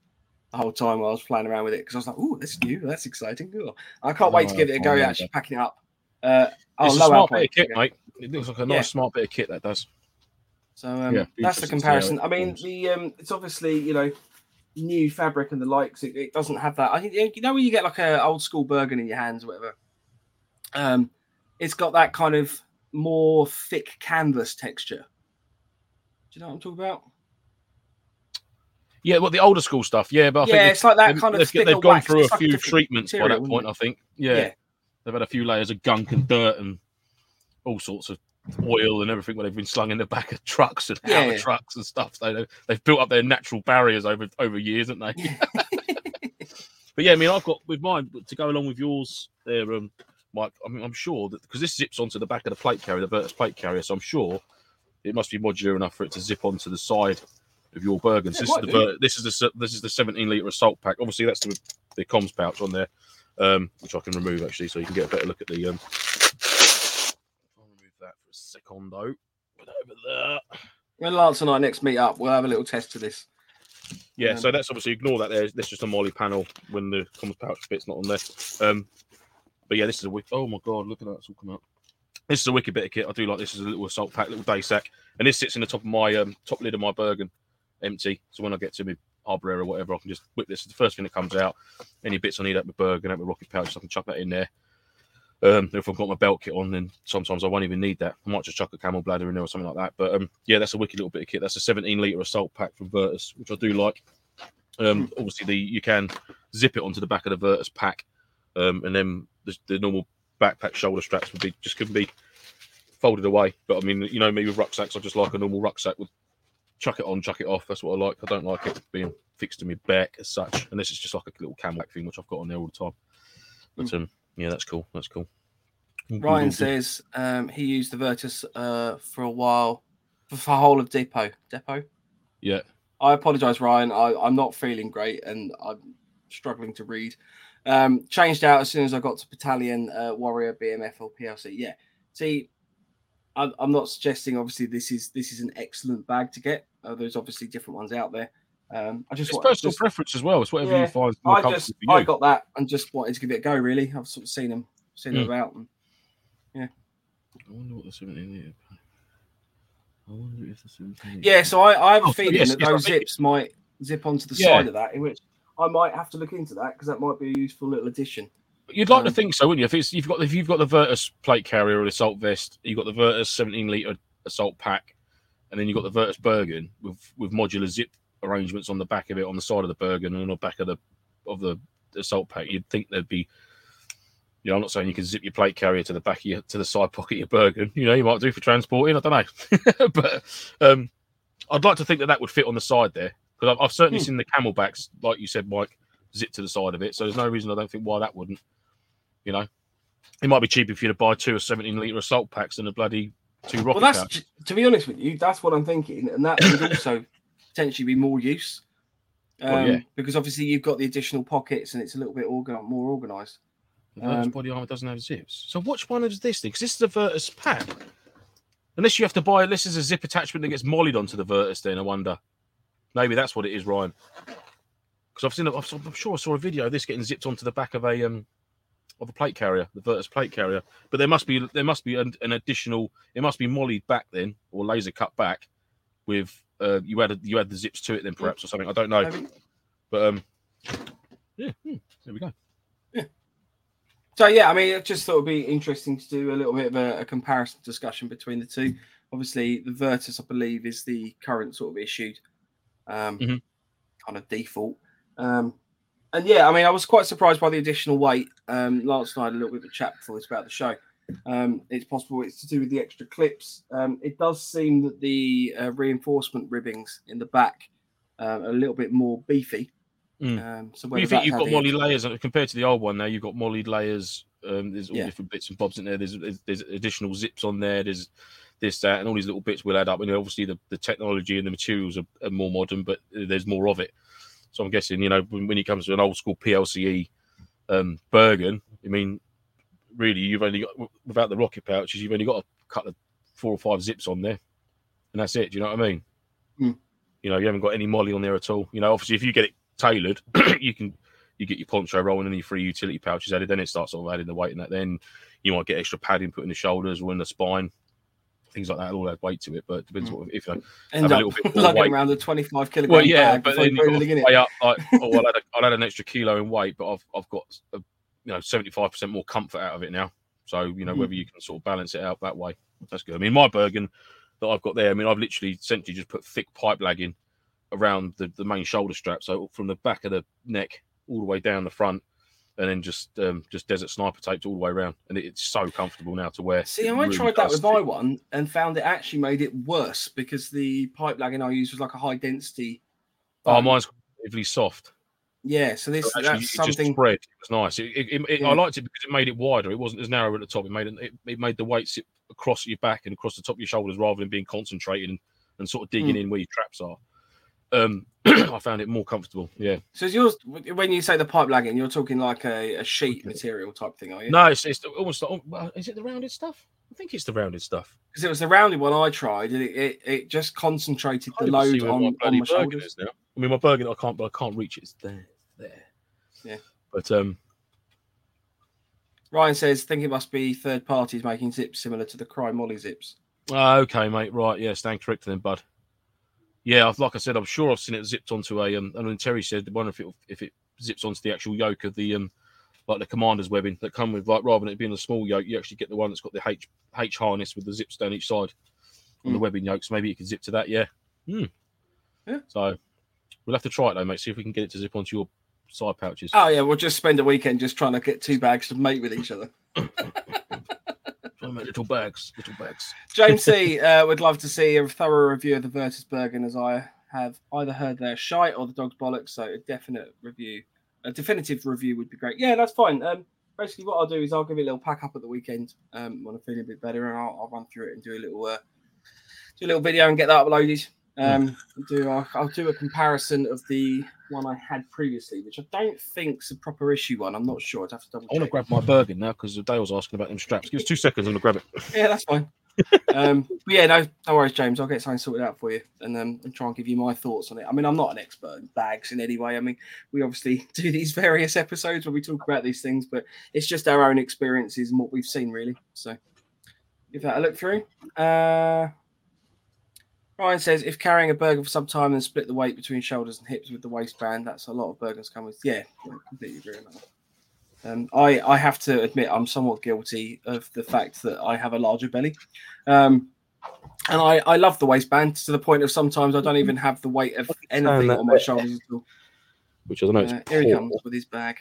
the whole time while I was playing around with it because I was like, "Oh, that's new, that's exciting." Ooh. I can't wait to give it a go. I like Actually, that. packing it up. Uh, oh, it's a low smart bit of kit, mate. It looks like a nice, Yeah. smart bit of kit. That does. So um, Yeah, that's the interesting to see how it comparison. I mean, the um, it's obviously you know new fabric and the likes, it, it doesn't have that. I think you know when you get like a old school Bergen in your hands or whatever. Um, it's got that kind of more thick canvas texture. Do you know what I'm talking about? Yeah, well, the older school stuff. Yeah, but I yeah, think it's like that kind of. they've, they've gone through a like few treatments by that point. I think. Yeah, Yeah. they've had a few layers of gunk and dirt and all sorts of oil and everything where they've been slung in the back of trucks and Yeah, yeah. trucks and stuff. So they- they've built up their natural barriers over over years, haven't they? *laughs* *laughs* But yeah, I mean, I've got with mine to go along with yours there, um, Mike. I mean, I'm sure that because this zips onto the back of the plate carrier, the Virtus plate carrier, so I'm sure it must be modular enough for it to zip onto the side of your Bergens. Yeah, this is the this is the this is the 17 liter assault pack. Obviously, that's the the comms pouch on there, um, which I can remove actually, so you can get a better look at the. Um... I'll remove that for a secondo. Put that over there. when Lance and I next meet up, we'll have a little test of this. Yeah, Um, so that's obviously ignore that. There's this is just a MOLLE panel when the comms pouch bit's not on there. Um, but yeah, this is a wicked. Oh my god, look at that! It's all come out. This is a wicked bit of kit. I do like this. Is a little assault pack, little day sack, and this sits in the top of my um, top lid of my Bergen, empty. So when I get to my harbour or whatever, I can just whip this. It's the first thing that comes out. Any bits I need out my Bergen, out my rocket pouch, I can chuck that in there. Um, if I've got my belt kit on, then sometimes I won't even need that. I might just chuck a camel bladder in there or something like that. But um, yeah, that's a wicked little bit of kit. That's a 17 liter assault pack from Virtus, which I do like. Um, obviously, the you can zip it onto the back of the Virtus pack, um, and then the, the normal backpack shoulder straps would be just couldn't be folded away. But I mean, you know me with rucksacks, I just like a normal rucksack with chuck it on, chuck it off. That's what I like. I don't like it being fixed to my back as such. And this is just like a little camel thing, which I've got on there all the time. But um, yeah, that's cool. That's cool. All good, all Ryan says um, he used the Virtus uh, for a while for the whole of Depot. Depot. Yeah. I apologise, Ryan. I, I'm not feeling great and I'm struggling to read. Um, changed out as soon as I got to Battalion uh, Warrior BMF or PLC. Yeah. See, I'm, I'm not suggesting obviously this is this is an excellent bag to get. Uh, there's obviously different ones out there. Um, I just It's want personal just- preference as well. It's whatever Yeah, you find more I comfortable just for you. I got that and just wanted to give it a go. Really, I've sort of seen them seen them Mm. about. And yeah. I wonder what the 17 liter. I wonder if the 17 Yeah, so I, I have a Oh, feeling yes, that yes, those zips might zip onto the Yeah. side of that, in which I might have to look into that because that might be a useful little addition. You'd like to Um, think so, wouldn't you? If it's you've got if you've got the Virtus plate carrier or assault vest, you've got the Virtus 17 liter assault pack, and then you've got the Virtus Bergen with with modular zip arrangements on the back of it, on the side of the Bergen, and on the back of the of the assault pack. You'd think there'd be. You know, I'm not saying you can zip your plate carrier to the back of your to the side *laughs* pocket of your Bergen. You know, you might do for transporting. I don't know, *laughs* but um, I'd like to think that that would fit on the side there because I've, I've certainly Hmm. seen the CamelBaks, like you said, Mike, zip to the side of it. So there's no reason I don't think why that wouldn't. You know, it might be cheaper for you to buy two or 17 liter assault packs than a bloody two rocket well, that's to be honest with you, that's what I'm thinking, and that would also potentially be more use. Um, Well, yeah. Because obviously you've got the additional pockets and it's a little bit organ- more organised. The um, body armor doesn't have zips. So which one is this thing? Because this is a Virtus pack. Unless you have to buy this is a zip attachment that gets mollied onto the Virtus, then I wonder. Maybe that's what it is, Ryan. Because I've seen, I've, I'm sure I saw a video of this getting zipped onto the back of a um of a plate carrier, the Virtus plate carrier. But there must be there must be an, an additional. It must be mollied back then, or laser cut back, with uh you had you had the zips to it then perhaps or something. I don't know, but um yeah, hmm, there we go. So yeah, I mean, I just thought it'd be interesting to do a little bit of a, a comparison discussion between the two. Obviously, the Virtus, I believe, is the current sort of issued um, Mhm. kind of default. Um, and yeah, I mean, I was quite surprised by the additional weight. Um, Lance and I had a little bit of a chat before this about the show. Um, it's possible it's to do with the extra clips. Um, it does seem that the uh, reinforcement ribbings in the back um, are a little bit more beefy. Mm. Um, so you think you've got MOLLE layers uh, compared to the old one now you've got MOLLE layers um there's all Yeah. different bits and bobs in there there's, there's there's additional zips on there there's this that and all these little bits will add up and obviously the, the technology and the materials are, are more modern but there's more of it so i'm guessing you know when, when it comes to an old school plce um bergen i mean really you've only got without the rocket pouches you've only got a couple of four or five zips on there and that's it do you know what i mean Hmm. you know you haven't got any MOLLE on there at all you know obviously if you get it tailored, *clears throat* you can you get your poncho rolling and your free utility pouches added. Then it starts sort of adding the weight and that. Then you might get extra padding put in the shoulders or in the spine things like that all add weight to it. But it depends Mm. what if you know, End have a up little bit *laughs* lugging weight. around a 25 kilogram Well, yeah, bag but then you got anything in to it. weigh up like, *laughs* oh, I'll add, a, I'll add an extra kilo in weight, but I've I've got a, you know seventy five percent more comfort out of it now. So you know Mhm. whether you can sort of balance it out that way, that's good. I mean, my Bergen that I've got there, I mean, I've literally essentially just put thick pipe lagging around the, the main shoulder strap, so from the back of the neck all the way down the front, and then just um, just desert sniper taped all the way around, and it, it's so comfortable now to wear. See, I really tried that with my one and found it actually made it worse because the pipe lagging I used was like a high density. Oh, foam. mine's relatively soft. Yeah, so this So actually, that's something. spread. It was nice. It, it, it, Yeah. I liked it because it made it wider. It wasn't as narrow at the top. It made it, it, made the weight sit across your back and across the top of your shoulders rather than being concentrated and, and sort of digging Hmm. in where your traps are. Um, *clears throat* I found it more comfortable. Yeah. So is yours when you say the pipe lagging, you're talking like a, a sheet material type thing, are you? No, it's, it's almost. Like, is it the rounded stuff? I think it's the rounded stuff. Because it was the rounded one I tried, and it, it, it just concentrated the I can't even load on, my on my shoulders. now. I mean, my Bergen, I can't, but I can't reach it. It's there, there. Yeah. But um, Ryan says, think it must be third parties making zips similar to the Crye MOLLE zips. Ah, okay, mate. Right, yeah, stand corrected then, bud. Yeah, I've- like I said, I'm sure I've seen it zipped onto a. Um, and then Terry said, the wonder if it if it zips onto the actual yoke of the um, like the commander's webbing that come with like rather than it being a small yoke, you actually get the one that's got the H H harness with the zips down each side on the Mm. webbing yoke. So maybe you can zip to that. Yeah. Hmm. Yeah. So we'll have to try it though, mate. See if we can get it to zip onto your side pouches. Oh yeah, we'll just spend a weekend just trying to get two bags to mate with each other. *coughs* *laughs* Little bags, little bags. James C uh, would love to see a thorough review of the Virtus Bergen, as I have either heard they're shite or the dog's bollocks. So a definite review, a definitive review would be great. Yeah, that's fine. Um, basically, what I'll do is I'll give it a little pack up at the weekend um, when I'm feeling a bit better, and I'll, I'll run through it and do a little uh, do a little video and get that uploaded. Um, do I'll, I'll do a comparison of the one I had previously, which I don't think's a proper issue one. I'm not sure. I'd have to double I want to grab my Bergen now because Dale's asking about them straps. Give us two seconds. I'm gonna grab it. *laughs* Yeah, that's fine. um, but yeah, no, no worries, James. I'll get something sorted out for you and um, and try and give you my thoughts on it. I mean, I'm not an expert in bags in any way. I mean, we obviously *laughs* do these various episodes where we talk about these things, but it's just our own experiences and what we've seen, really. So give that a look through. Uh, Ryan says if carrying a Bergen for some time and split the weight between shoulders and hips with the waistband, that's a lot of Bergens come with. Yeah, I completely agree on that. Um, I, I have to admit I'm somewhat guilty of the fact that I have a larger belly. Um, and I, I love the waistband to the point of sometimes I don't even have the weight of anything on my shoulders at all. Which I don't know. Uh, here he comes with his bag.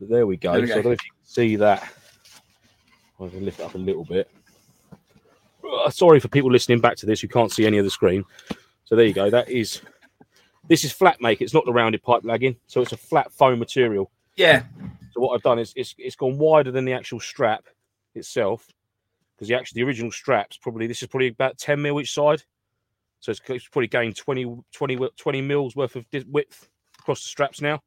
There we go. There we so. I don't know if you can see that. To lift it up a little bit. Uh, sorry for people listening back to this who can't see any of the screen. So there you go. That is. This is flat make. It's not the rounded pipe lagging. So it's a flat foam material. Yeah, So what I've done is it's, it's gone wider than the actual strap itself. Because the actual the original straps probably this is probably about 10 mil each side. So it's, it's probably gained 20, 20, 20 mils worth of width across the straps now.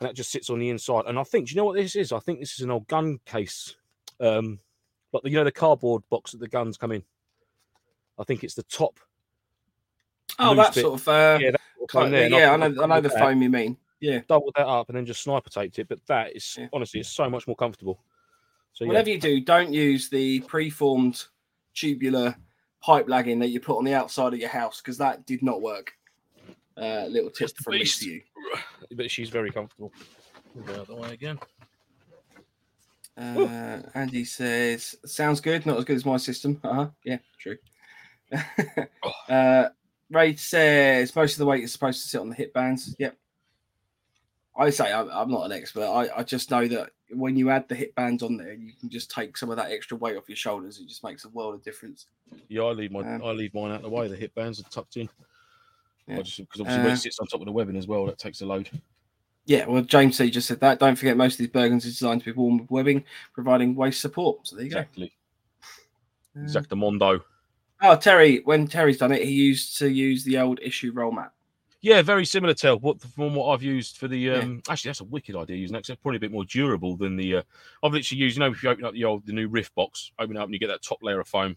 And that just sits on the inside. And I think, do you know what this is? I think this is an old gun case. Um, like the, you know, the cardboard box that the guns come in. I think it's the top. Oh, that bit. sort of. Uh, Yeah, that sort of yeah, I know. I've know the foam you mean. Yeah. double that up and then just sniper taped it. But that is Yeah. honestly, it's so much more comfortable. So yeah, Whatever you do, don't use the preformed tubular pipe lagging that you put on the outside of your house because that did not work. Uh, little tip from me to you. but she's very comfortable. Move out of the way again. Uh, Andy says, "Sounds good. Not as good as my system." Uh huh. Yeah, true. *laughs* uh, Ray says most of the weight is supposed to sit on the hip bands. Yep. I say I'm, I'm not an expert. I, I just know that when you add the hip bands on there, you can just take some of that extra weight off your shoulders. It just makes a world of difference. Yeah, I leave my Um, I leave mine out of the way. The hip bands are tucked in. Yeah. because obviously when Uh, it sits on top of the webbing as well, that takes a load. Yeah, well, James C just said that. Don't forget, most of these Bergens are designed to be worn with webbing, providing waist support. So there you Exactly. go. Uh, Exactamondo. Oh, Terry, when Terry's done it, he used to use the old issue roll mat. Yeah, very similar to what from what I've used for the. Yeah. Um, Actually, that's a wicked idea using that. 'cause it's probably a bit more durable than the. Uh, I've literally used. You know, if you open up the old the new Rift box, open it up and you get that top layer of foam.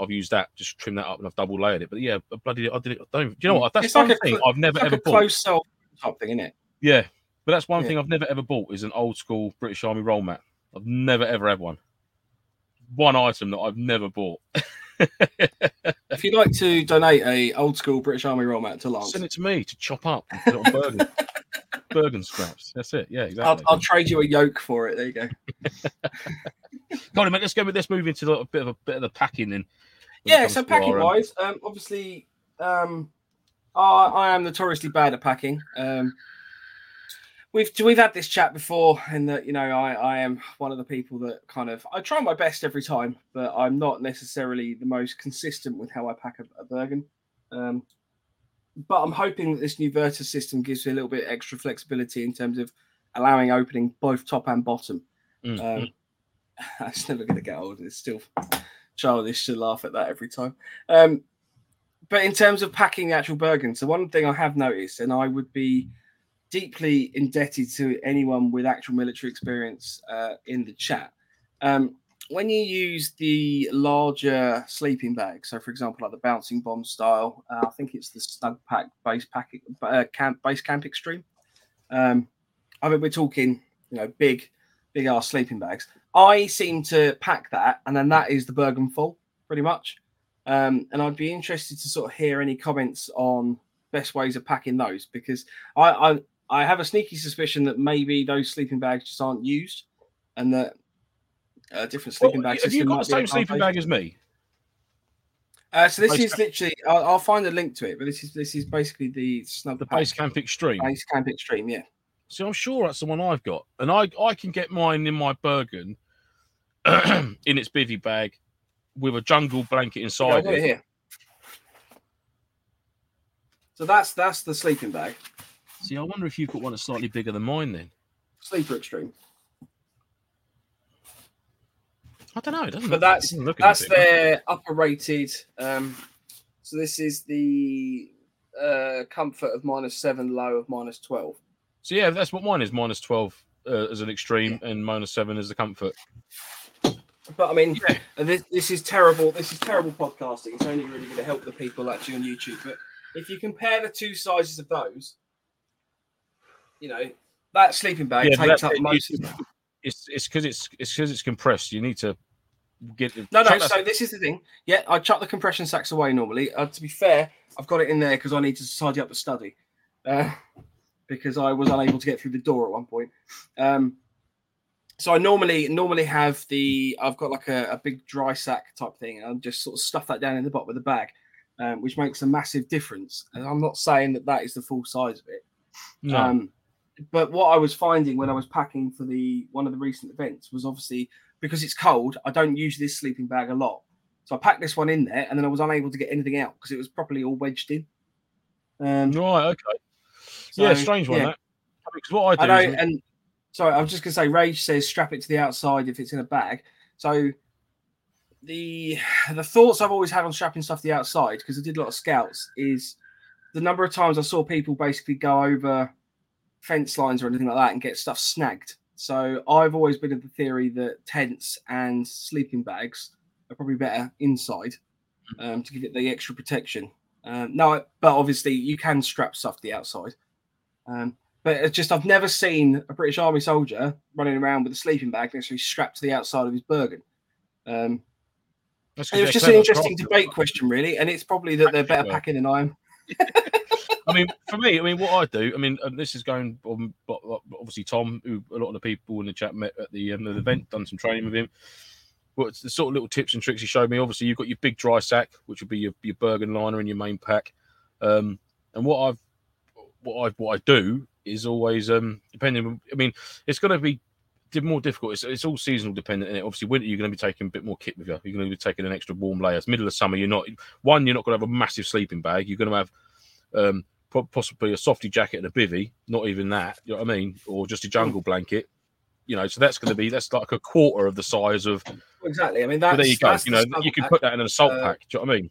I've used that, just trim that up, and I've double layered it. But yeah, bloody, I did it. I don't. Do you know what? That's It's like one a thing cl- I've never like ever bought. close cell type thing, isn't it? Yeah, but that's one Yeah. thing I've never ever bought is an old school British Army roll mat. I've never ever had one. one item that I've never bought. *laughs* if you'd like to donate a old school British Army roll mat to Lance, Send it to me to chop up and put on *laughs* Bergen. Bergen scraps. That's it. Yeah, I'll, exactly. I'll trade you a yoke for it. There you go. *laughs* Go on, mate. Let's go. with Let's move into a bit of a bit of the packing then. Yeah, so packing um, wise, um, obviously, um, I, I am notoriously bad at packing. Um, we've we've had this chat before, and that you know, I I am one of the people that kind of I try my best every time, but I'm not necessarily the most consistent with how I pack a, a Bergen. Um, but I'm hoping that this new Virtus system gives me a little bit extra flexibility in terms of allowing opening both top and bottom. Mm, Um, that's never going to get old. It's still childish to laugh at that every time. Um, but in terms of packing the actual Bergen, so one thing I have noticed, and I would be deeply indebted to anyone with actual military experience uh, in the chat. Um, when you use the larger sleeping bag, so for example, like the bouncing bomb style, uh, I think it's the snug pack base pack uh, camp base camp extreme. Um, I mean, we're talking, you know, big, big ass sleeping bags. I seem to pack that, and then that is the Bergen full, pretty much. Um, and I'd be interested to sort of hear any comments on best ways of packing those because I, I I have a sneaky suspicion that maybe those sleeping bags just aren't used, and that uh, different sleeping Well, bag have you got the same sleeping bag as me? Uh, so this is camp- literally. I'll, I'll find a link to it, but this is this is basically the snug The base camp extreme. base camp extreme. Yeah. See, I'm sure that's the one I've got, and I I can get mine in my Bergen *clears throat* in its bivy bag with a jungle blanket inside it it. here. So that's that's the sleeping bag, See, I wonder if you've got one that's slightly bigger than mine. Then sleeper extreme. I don't know. It doesn't. But that's doesn't that's their upper rated. Um, so this is the uh, comfort of minus seven, low of minus twelve. So yeah, that's what mine is. Minus twelve uh, as an extreme, and minus seven as the comfort. But I mean, and this this is terrible. This is terrible podcasting. It's only really going to help the people actually on YouTube. But if you compare the two sizes of those, you know that sleeping bag Yeah, takes up it- most. it's it's it's because it's it's because it's compressed. You need to get the No, no. chuck that- So this is the thing. Yeah, I chuck the compression sacks away normally. Uh, to be fair, I've got it in there because I need to tidy up the study, uh, because I was unable to get through the door at one point. Um, so I normally normally have the I've got like a, a big dry sack type thing, and I'll just sort of stuff that down in the bottom of the bag, um, which makes a massive difference. And I'm not saying that that is the full size of it. no. Um, but what I was finding when I was packing for the one of the recent events was obviously because it's cold, I don't use this sleeping bag a lot. So I packed this one in there, and then I was unable to get anything out because it was properly all wedged in. Um, right. Okay. yeah, strange one yeah. that. Because what I I do know, is and sorry, I was just gonna say, Rage says strap it to the outside if it's in a bag. So the the thoughts I've always had on strapping stuff to the outside because I did a lot of scouts is the number of times I saw people basically go over fence lines or anything like that and get stuff snagged. So I've always been of the theory that tents and sleeping bags are probably better inside um, to give it the extra protection. Um, no, but obviously you can strap stuff to the outside. Um, but it's just I've never seen a British Army soldier running around with a sleeping bag necessarily strapped to the outside of his Bergen. Um, that's 'cause and it was just an interesting debate question, really, and it's probably that they're better packing than I am. *laughs* I mean, for me, I mean, what I do, I mean, and this is going on, but but obviously Tom, who a lot of the people in the chat met at the, um, the event, done some training with him. But the sort of little tips and tricks he showed me. Obviously, you've got your big dry sack, which would be your, your Bergen liner and your main pack. Um, and what I've what I what I do is always um depending. I mean, it's going to be more difficult. It's, it's all seasonal dependent. And obviously, winter you're going to be taking a bit more kit with you. You're going to be taking an extra warm layer. It's middle of summer. You're not one. You're not going to have a massive sleeping bag. You're going to have um, possibly a softy jacket and a bivvy. Not even that. You know what I mean? Or just a jungle blanket. You know, so that's going to be that's like a quarter of the size of. Exactly. I mean, that's there you go. You know, you can pack. put that in an assault Uh, pack. Do you know what I mean?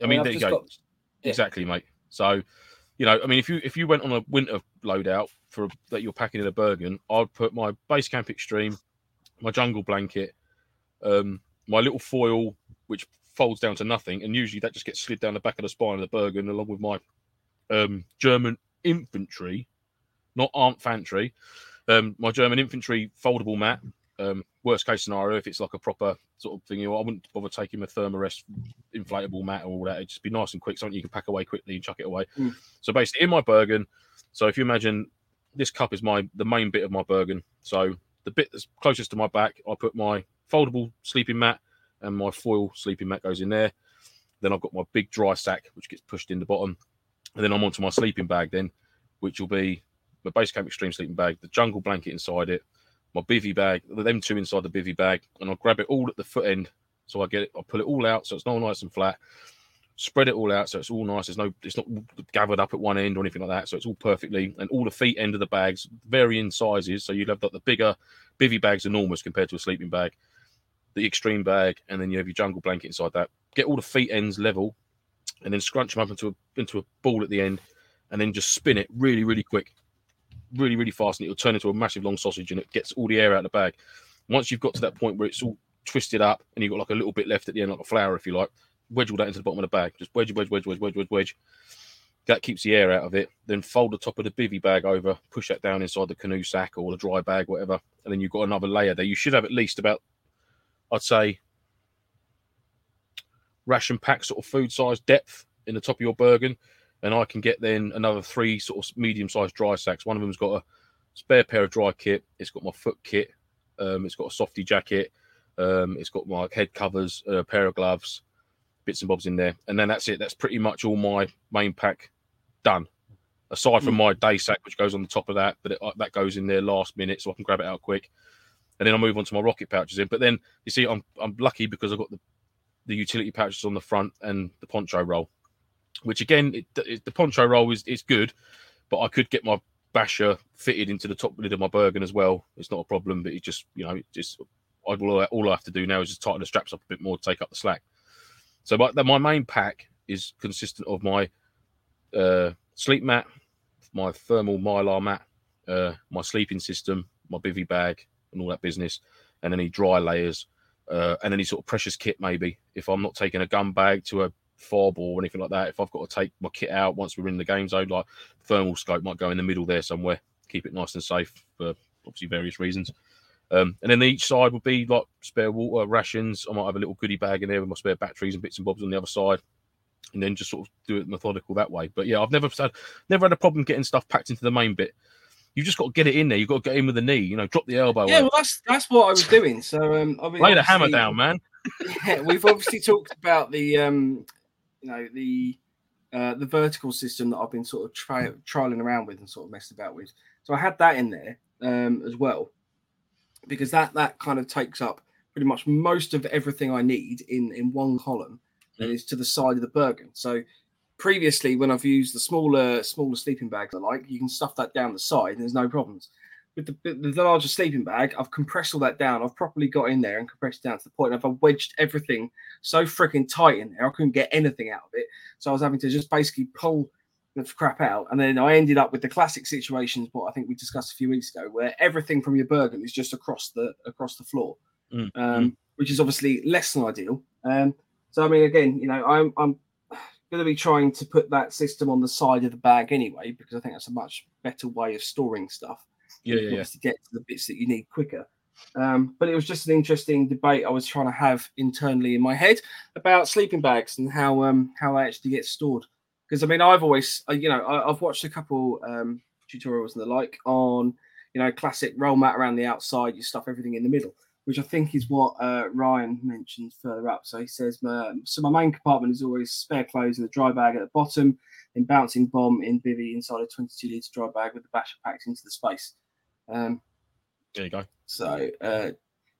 I I mean, mean, I've there you go. got- yeah. Exactly, mate. So, you know, I mean, if you if you went on a winter loadout for that you're packing in a Bergen, I'd put my base camp extreme, my jungle blanket, um, my little foil, which folds down to nothing, and usually that just gets slid down the back of the spine of the Bergen, along with my um, German infantry, not armed infantry, um, my German infantry foldable mat, Um, worst case scenario, if it's like a proper sort of thing, you know, I wouldn't bother taking a Thermarest inflatable mat or all that. It'd just be nice and quick, something you can pack away quickly and chuck it away. Mm. So basically, in my Bergen, so if you imagine this cup is my the main bit of my Bergen. So the bit that's closest to my back, I put my foldable sleeping mat and my foil sleeping mat goes in there. Then I've got my big dry sack, which gets pushed in the bottom. And then I'm onto my sleeping bag then, which will be my base camp extreme sleeping bag, the jungle blanket inside it, my bivy bag, them two inside the bivy bag, and I'll grab it all at the foot end. So I get it, I'll pull it all out so it's not nice and flat. Spread it all out so it's all nice. There's no, it's not gathered up at one end or anything like that. So it's all perfectly, and all the feet end of the bags vary in sizes. So you'd have like the bigger bivy bag's enormous compared to a sleeping bag, the extreme bag, and then you have your jungle blanket inside that. Get all the feet ends level, and then scrunch them up into a into a ball at the end, and then just spin it really, really quick really, really fast, and it'll turn into a massive long sausage, and it gets all the air out of the bag. Once you've got to that point where it's all twisted up, and you've got like a little bit left at the end, like a flower, if you like, wedge all that into the bottom of the bag. Just wedge, wedge, wedge, wedge, wedge, wedge, wedge. That keeps the air out of it. Then fold the top of the bivy bag over, push that down inside the canoe sack or the dry bag, whatever, and then you've got another layer there. You should have at least about, I'd say, ration pack sort of food size depth in the top of your Bergen and I can get then another three sort of medium sized dry sacks. One of them's got a spare pair of dry kit. It's got my foot kit. Um, it's got a softy jacket. Um, it's got my head covers, a pair of gloves, bits and bobs in there, and then that's it. That's pretty much all my main pack done. Aside from mm. my day sack, which goes on the top of that, but it, uh, that goes in there last minute, so I can grab it out quick, and then I move on to my rocket pouches in. But then you see, I'm I'm lucky because I've got the the utility pouches on the front and the poncho roll which again, it, it, the poncho roll is, is good, but I could get my basher fitted into the top lid of my Bergen as well. It's not a problem, but it just, you know, just I will, all I have to do now is just tighten the straps up a bit more, to take up the slack. So, my, my main pack is consistent of my uh, sleep mat, my thermal mylar mat, uh, my sleeping system, my bivy bag, and all that business, and any dry layers, uh, and any sort of precious kit maybe. If I'm not taking a gun bag to a fob or anything like that. If I've got to take my kit out once we're in the game zone, like thermal scope might go in the middle there somewhere, keep it nice and safe for obviously various reasons. Um, and then each side would be like spare water, rations. I might have a little goodie bag in there with my spare batteries and bits and bobs on the other side, and then just sort of do it methodical that way. But yeah, I've never had never had a problem getting stuff packed into the main bit. You've just got to get it in there. You've got to get in with the knee. You know, drop the elbow. Yeah, well, that's that's what I was doing. So um, I mean, lay the hammer down, man. *laughs* Yeah, we've obviously talked about the um, you know the uh, the vertical system that I've been sort of tri- trialing around with and sort of messed about with. So I had that in there um, as well because that that kind of takes up pretty much most of everything I need in in one column and is to the side of the Bergen. So previously, when I've used the smaller smaller sleeping bags I like, you can stuff that down the side and there's no problems with the, the larger sleeping bag, I've compressed all that down. I've properly got in there and compressed down to the point I've wedged everything so freaking tight in there, I couldn't get anything out of it. So I was having to just basically pull the crap out. And then I ended up with the classic situations, what I think we discussed a few weeks ago, where everything from your Bergen is just across the across the floor, mm. um, which is obviously less than ideal. Um, so I mean, again, you know, I'm I'm going to be trying to put that system on the side of the bag anyway because I think that's a much better way of storing stuff yeah, yeah, yeah. to get to the bits that you need quicker. Um, but it was just an interesting debate I was trying to have internally in my head about sleeping bags and how um, how they actually get stored. Because I mean, I've always, uh, you know, I, have watched a couple um, tutorials and the like on, you know, classic roll mat around the outside. You stuff everything in the middle, which I think is what uh, Ryan mentioned further up. So he says, so my main compartment is always spare clothes in the dry bag at the bottom, then bouncing bomb in bivy inside a 22 litre dry bag with the basher packed into the space. Um, there you go. So uh,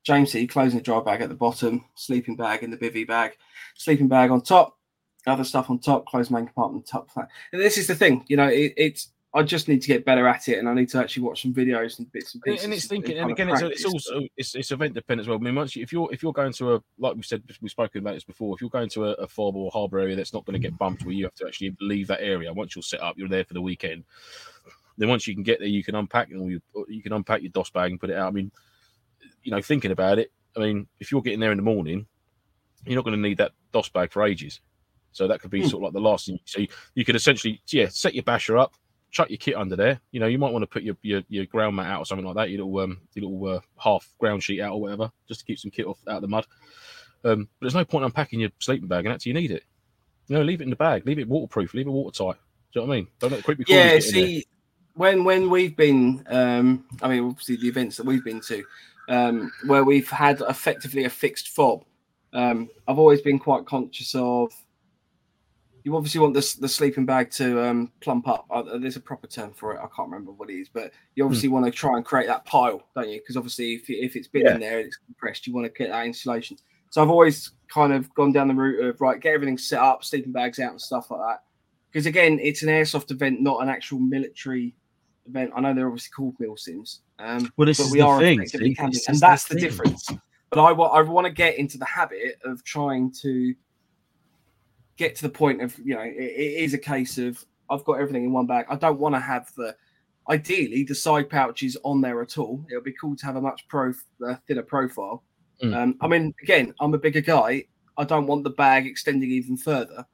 James C closing the dry bag at the bottom, sleeping bag in the bivy bag, sleeping bag on top, other stuff on top, closed main compartment top. And this is the thing, you know, it, it's I just need to get better at it, and I need to actually watch some videos and bits and pieces. And it's thinking, and, and again, it's, it's, also it's, it's event dependent as well. I mean, once you, if you're if you're going to a like we said we've spoken about this before, if you're going to a, a fob or harbour area that's not going to get bumped, where you have to actually leave that area. Once you're set up, you're there for the weekend. Then once you can get there, you can unpack and you, you can unpack your doss bag and put it out. I mean, you know, thinking about it, I mean, if you're getting there in the morning, you're not going to need that doss bag for ages. So that could be mm. sort of like the last thing. So you, you could essentially, yeah, set your basher up, chuck your kit under there. You know, you might want to put your, your, your ground mat out or something like that, your little um your little uh, half ground sheet out or whatever, just to keep some kit off out of the mud. Um, but there's no point unpacking your sleeping bag and actually you need it. You know, leave it in the bag, leave it waterproof, leave it watertight. Do you know what I mean? Don't let the creepy Yeah, crawlies get in there. see, when when we've been, um, I mean, obviously the events that we've been to, um, where we've had effectively a fixed fob, um, I've always been quite conscious of. You obviously want the, the sleeping bag to um, plump up. Uh, there's a proper term for it. I can't remember what it is, but you obviously want to try and create that pile, don't you? Because obviously, if, if it's been Yeah. in there and it's compressed, you want to get that insulation. So I've always kind of gone down the route of right, get everything set up, sleeping bags out, and stuff like that because again, it's an airsoft event, not an actual military event. I know they're obviously called milsims, um, Well, this but is we the are thing, and that's the difference. But I I want to get into the habit of trying to get to the point of you know it, it is a case of I've got everything in one bag. I don't want to have the ideally the side pouches on there at all. It would be cool to have a much pro uh, thinner profile. Mm. Um, I mean, again, I'm a bigger guy. I don't want the bag extending even further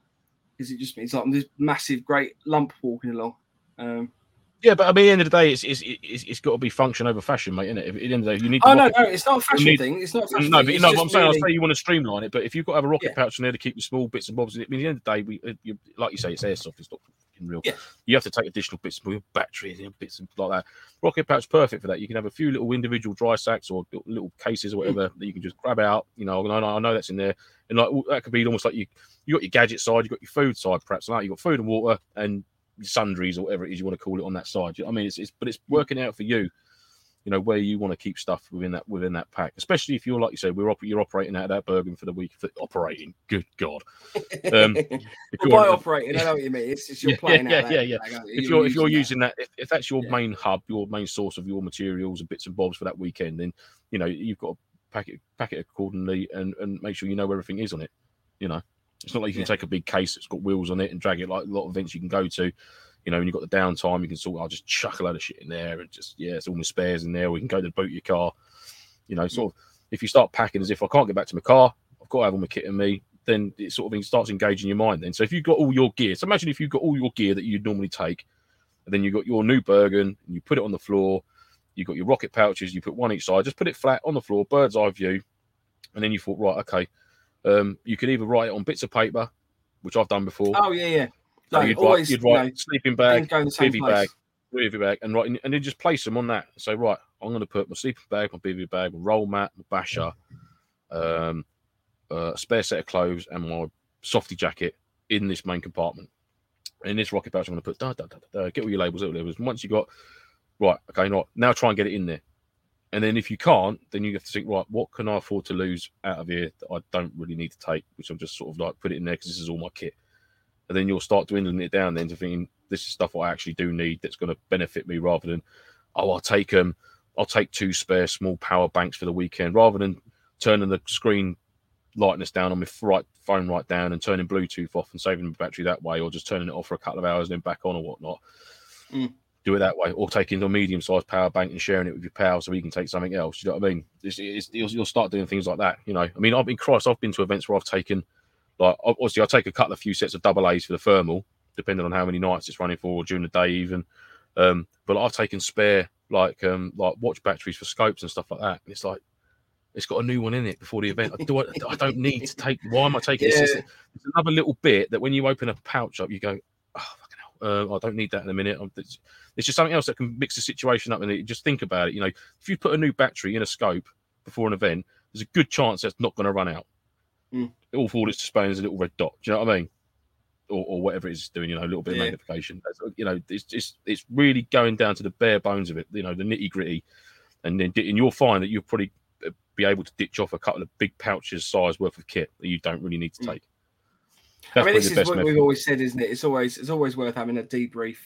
because it just means like I'm this massive, great lump walking along. Um, Yeah, but I mean, at the end of the day, it's it's it's, it's got to be function over fashion, mate. Isn't it? If, at the end of the day, you need. oh no, no, it's not a fashion need- thing. It's not a fashion No, thing. but It's no, what I'm saying, really- I say you want to streamline it, but if you've got to have a rocket Yeah. pouch in there to keep the small bits and bobs, I mean, at the end of the day, we, uh, you, like you say, it's airsoft, it's not fucking real. Yeah. You have to take additional bits, and batteries, and bits and like that. Rocket pouch perfect for that. You can have a few little individual dry sacks or little cases or whatever that you can just grab out. You know, I know, I know that's in there, and like that could be almost like you you got your gadget side, you got your food side, perhaps, and like you got food and water and sundries or whatever it is you want to call it on that side. I mean, it's, it's but it's working out for you. You know where you want to keep stuff within that within that pack, especially if you're like you say, we're op- you're operating out of that Bergen for the week. For operating, good god! Um, *laughs* if Well, by operating, I know what you mean. It's, it's you're Yeah, playing yeah, out yeah, that yeah. aren't you? if you're if you're that. using that, if, if that's your Yeah. main hub, your main source of your materials and bits and bobs for that weekend, then you know you've got to pack it pack it accordingly and and make sure you know where everything is on it. You know, it's not like you can Yeah. take a big case that's got wheels on it and drag it like a lot of events you can go to. You know, when you've got the downtime, you can sort. I'll just chuck a load of shit in there and just yeah, it's all my spares in there. We can go to the boot your car. You know, sort of. If you start packing as if I can't get back to my car, I've got to have all my kit in me. Then it sort of starts engaging your mind. Then, so if you've got all your gear, so imagine if you've got all your gear that you'd normally take, and then you've got your new Bergen, and you put it on the floor. You've got your rocket pouches. You put one each side. Just put it flat on the floor, bird's eye view, and then you thought, right, okay. Um, you can either write it on bits of paper, which I've done before. Oh yeah, yeah. No, you'd always, write, you'd you know, sleeping bag, go in the same bivy bag, bivy bag, and right, and then just place them on that. So right, I'm going to put my sleeping bag, my bivy bag, my roll mat, my basher, um, uh, a spare set of clothes, and my softy jacket in this main compartment. In this rocket pouch, I'm going to put da, da, da, da, da, get all your labels, little labels. And once you got right, okay, not now try and get it in there. And then if you can't, then you have to think, right, what can I afford to lose out of here that I don't really need to take, which I'm just sort of like put it in there because this is all my kit. And then you'll start dwindling it down then to thinking this is stuff I actually do need that's going to benefit me rather than, oh, I'll take um, I'll take two spare small power banks for the weekend rather than turning the screen lightness down on my phone right down and turning Bluetooth off and saving the battery that way, or just turning it off for a couple of hours and then back on or whatnot. Mm. Do it that way, or taking a medium sized power bank and sharing it with your pal so he can take something else. You know what I mean? It's, it's, you'll, you'll start doing things like that. You know, I mean, I've been Christ, I've been to events where I've taken like obviously I take a couple of few sets of double A's for the thermal, depending on how many nights it's running for or during the day even. Um, but I've taken spare like um like watch batteries for scopes and stuff like that. And it's like it's got a new one in it before the event. Do I, I don't need to take. Why am I taking? Yeah. it's another little bit that when you open a pouch up, you go, uh, I don't need that in a minute. It's, it's just something else that can mix the situation up. And it, just think about it. You know, if you put a new battery in a scope before an event, there's a good chance that's not going to run out. Mm. All for all it's displaying is a little red dot. Do you know what I mean? Or, or whatever it's doing, you know, a little bit Yeah. of magnification. You know, it's just it's really going down to the bare bones of it. You know, the nitty gritty, and then and you'll find that you'll probably uh, be able to ditch off a couple of big pouches size worth of kit that you don't really need to Mm. Take. I mean, this is what method. we've always said, isn't it? It's always it's always worth having a debrief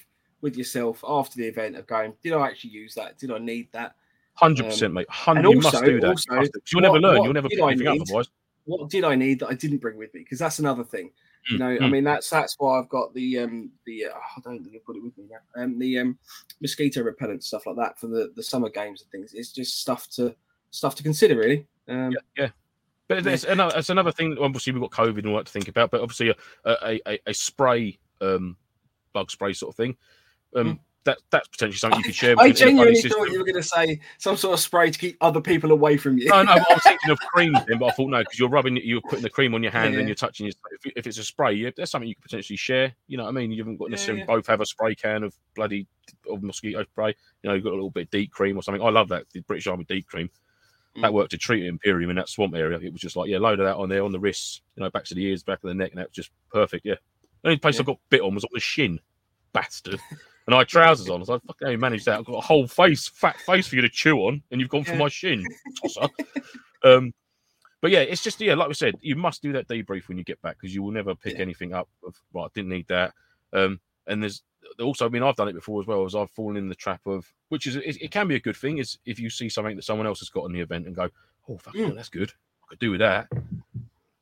with yourself after the event of going, did I actually use that? Did I need that? Hundred percent, mate. Hundred. You must do that. also, You must do- 'cause you'll never learn. You'll never pick I anything up otherwise. What did I need that I didn't bring with me? Because that's another thing. You Mm, know, I mm. mean, that's that's why I've got the um the uh, I don't think I've got it with me now. Um, the um mosquito repellent stuff like that for the the summer games and things. It's just stuff to stuff to consider, really. Um, Yeah, yeah. But it's another, it's another thing. Obviously, we've got COVID and all that to think about. But obviously, a a, a, a spray, um, bug spray sort of thing. Um, that that's potentially something you could share. I with anybody genuinely system. thought you were going to say some sort of spray to keep other people away from you. No, no, I was thinking of cream, then, but I thought no, because you're rubbing, you're putting the cream on your hand Yeah. and you're touching your. If, if it's a spray, yeah, that's something you could potentially share. You know what I mean? You haven't got necessarily both have a spray can of bloody of mosquito spray. You know, you've got a little bit of DEET cream or something. I love that the British Army DEET cream. That Mm. worked to treat Imperium in that swamp area. It was just like yeah, load of that on there on the wrists, you know, back to the ears, back of the neck, and that was just perfect. Yeah. The only place Yeah. I got bit on was on the shin, *laughs* bastard. And I had trousers on. I was like, fuck, how you managed that? I've got a whole face, fat face for you to chew on, and you've gone for my shin. Tosser. *laughs* um, but yeah, it's just yeah, like we said, you must do that debrief when you get back because you will never pick Yeah. anything up of right. I didn't need that. Um, and there's also, I mean, I've done it before as well. As I've fallen in the trap of, which is it, it can be a good thing, is if you see something that someone else has got on the event and go, oh, fuck, Mm. yeah, that's good. I could do with that.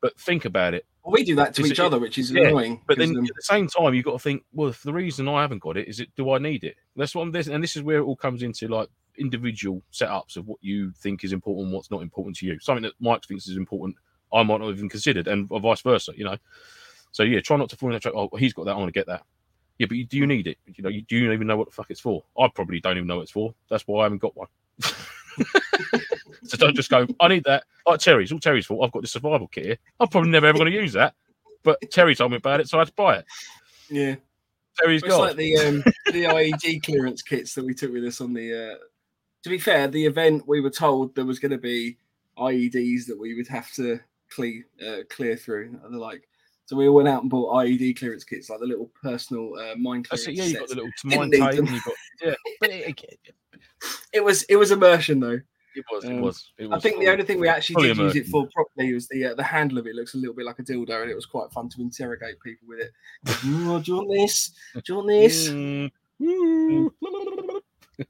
But think about it. Well, we do that to It's- each it- other, which is yeah, annoying. But then um, at the same time, you've got to think, well, if the reason I haven't got it is it, do I need it? That's what I'm this, and this is where it all comes into like individual setups of what you think is important, and what's not important to you. Something that Mike thinks is important, I might not have even considered, and vice versa. You know, so yeah, try not to fall in that trap. Oh, he's got that, I want to get that. Yeah, but you, do you need it? You know, you, do you even know what the fuck it's for? I probably don't even know what it's for. That's why I haven't got one. *laughs* so don't just go, I need that. Like Terry's, all Terry's fault. I've got this survival kit here. I'm probably never ever going to use that. But Terry told me about it, so I had to buy it. yeah, Terry's it's got. like the um, the IED clearance kits that we took with us on the. Uh... To be fair, the event we were told there was going to be IEDs that we would have to clear uh, clear through. And they're like, so we all went out and bought IED clearance kits, like the little personal uh, mine clearance. it. Yeah, you got the little mine need tape, them. and you got yeah. *laughs* But it, it, It was it was immersion though. it was, it Um, was. It was. I think the only thing we actually did use it for properly was the uh, the handle of it looks a little bit like a dildo, and it was quite fun to interrogate people with it. "Oh, do you want this? Do you want this? *laughs* Mm, mm.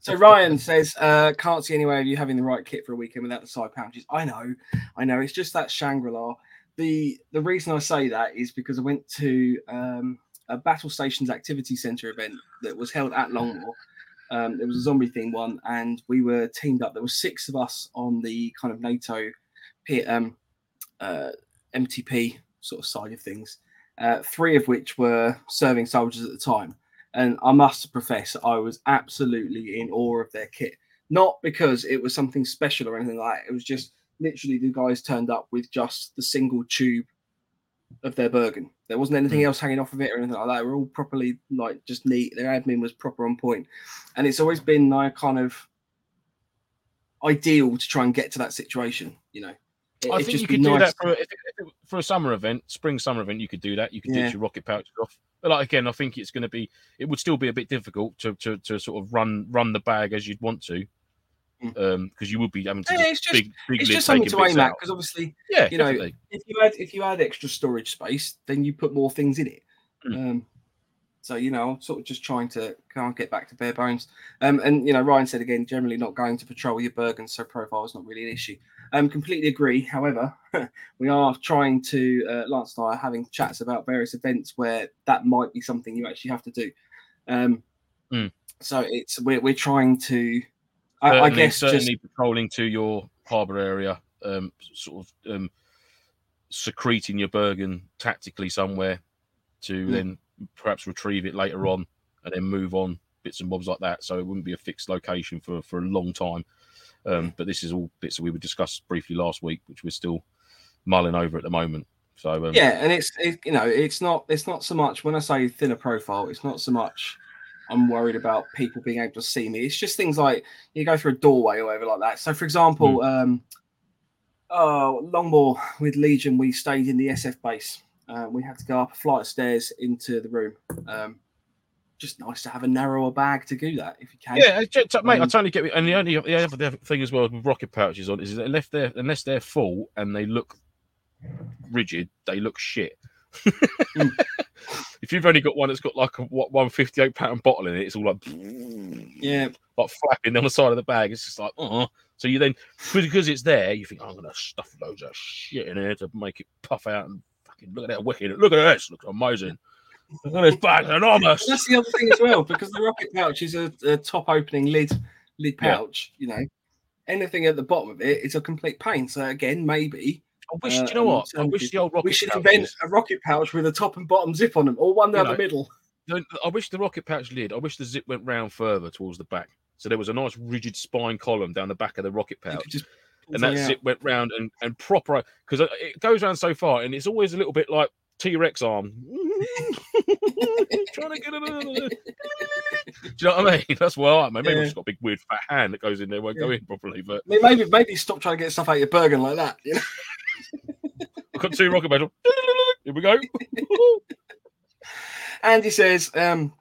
So Ryan says, uh, can't see any way of you having the right kit for a weekend without the side pouches. I know, I know. It's just that Shangri-La. The the reason I say that is because I went to um, a Battle Stations Activity Centre event that was held at Longmoor. Um, it was a zombie themed one, and we were teamed up. There were six of us on the kind of NATO um, uh, MTP sort of side of things. Uh, three of which were serving soldiers at the time and I must profess I was absolutely in awe of their kit. Not because it was something special or anything like that. It was just literally the guys turned up with just the single tube of their Bergen. There wasn't anything Mm. else hanging off of it or anything like that. We're all properly like just neat. Their admin was proper on point. And it's always been like kind of ideal to try and get to that situation, you know. It- I think you could do nice that for a, if if for a summer event, spring summer event. You could do that. You could Yeah. ditch your rocket pouches off. But like again, I think it's going to be. It would still be a bit difficult to, to, to sort of run run the bag as you'd want to, Mm. um, because you would be having to Yeah, just it's just- big big It's just something to aim at because obviously Yeah, you know, definitely. if you had if you had extra storage space, then you put more things in it. Mm. Um, so you know, I'm sort of just trying to can't get back to bare bones. Um, and you know, Ryan said again, generally not going to patrol your Bergen, so profile is not really an issue. Um, completely agree. However, *laughs* we are trying to uh, Lance and I are having chats about various events where that might be something you actually have to do. Um, Mm. so it's we're we're trying to. I, I Certainly- guess certainly just patrolling to your harbour area, um, sort of um, secreting your Bergen tactically somewhere to Mm. then perhaps retrieve it later on and then move on bits and bobs like that. So it wouldn't be a fixed location for for a long time. Um, but this is all bits that we were discussed briefly last week, which we're still mulling over at the moment. So um, yeah and it's it, you know it's not it's not so much when i say thinner profile it's not so much i'm worried about people being able to see me. It's just things like you go through a doorway or whatever like that. So for example um oh Longmoor with legion we stayed in the sf base. Uh, we had to go up a flight of stairs into the room. Um just nice to have a narrower bag to do that if you can. Yeah, mate, I Um, totally get it. And the only the other thing as well with rocket pouches on is that unless they're unless they're full and they look rigid, they look shit. Mm. *laughs* if you've only got one that's got like a what one fifty eight pound bottle in it, it's all like yeah like flapping on the side of the bag. It's just like oh. So you then because it's there, you think oh, I'm gonna stuff loads of shit in here to make it puff out and fucking look at that wicked. Look at this, looks amazing. Look at this bag, enormous. That's the other thing as well, because the rocket pouch is a, a top opening lid lid Yeah. pouch. You know, anything at the bottom of it is a complete pain. So again, maybe I wish uh, do you know what? I wish the old rocket we should pouches- invent a rocket pouch with a top and bottom zip on them, or one down You the middle. I wish the rocket pouch lid. I wish the zip went round further towards the back, so there was a nice rigid spine column down the back of the rocket pouch, and that zip went round and and proper because it goes around so far, and it's always a little bit like T Rex arm. *laughs* Trying to get it. out of there. Do you know what I mean? *laughs* That's why I mean. Maybe Yeah. I've just got a big weird fat hand that goes in there, won't go in properly. But maybe maybe stop trying to get stuff out your Bergen like that. You know? I've got two rocket metal. Here we go. *laughs* Andy says, um,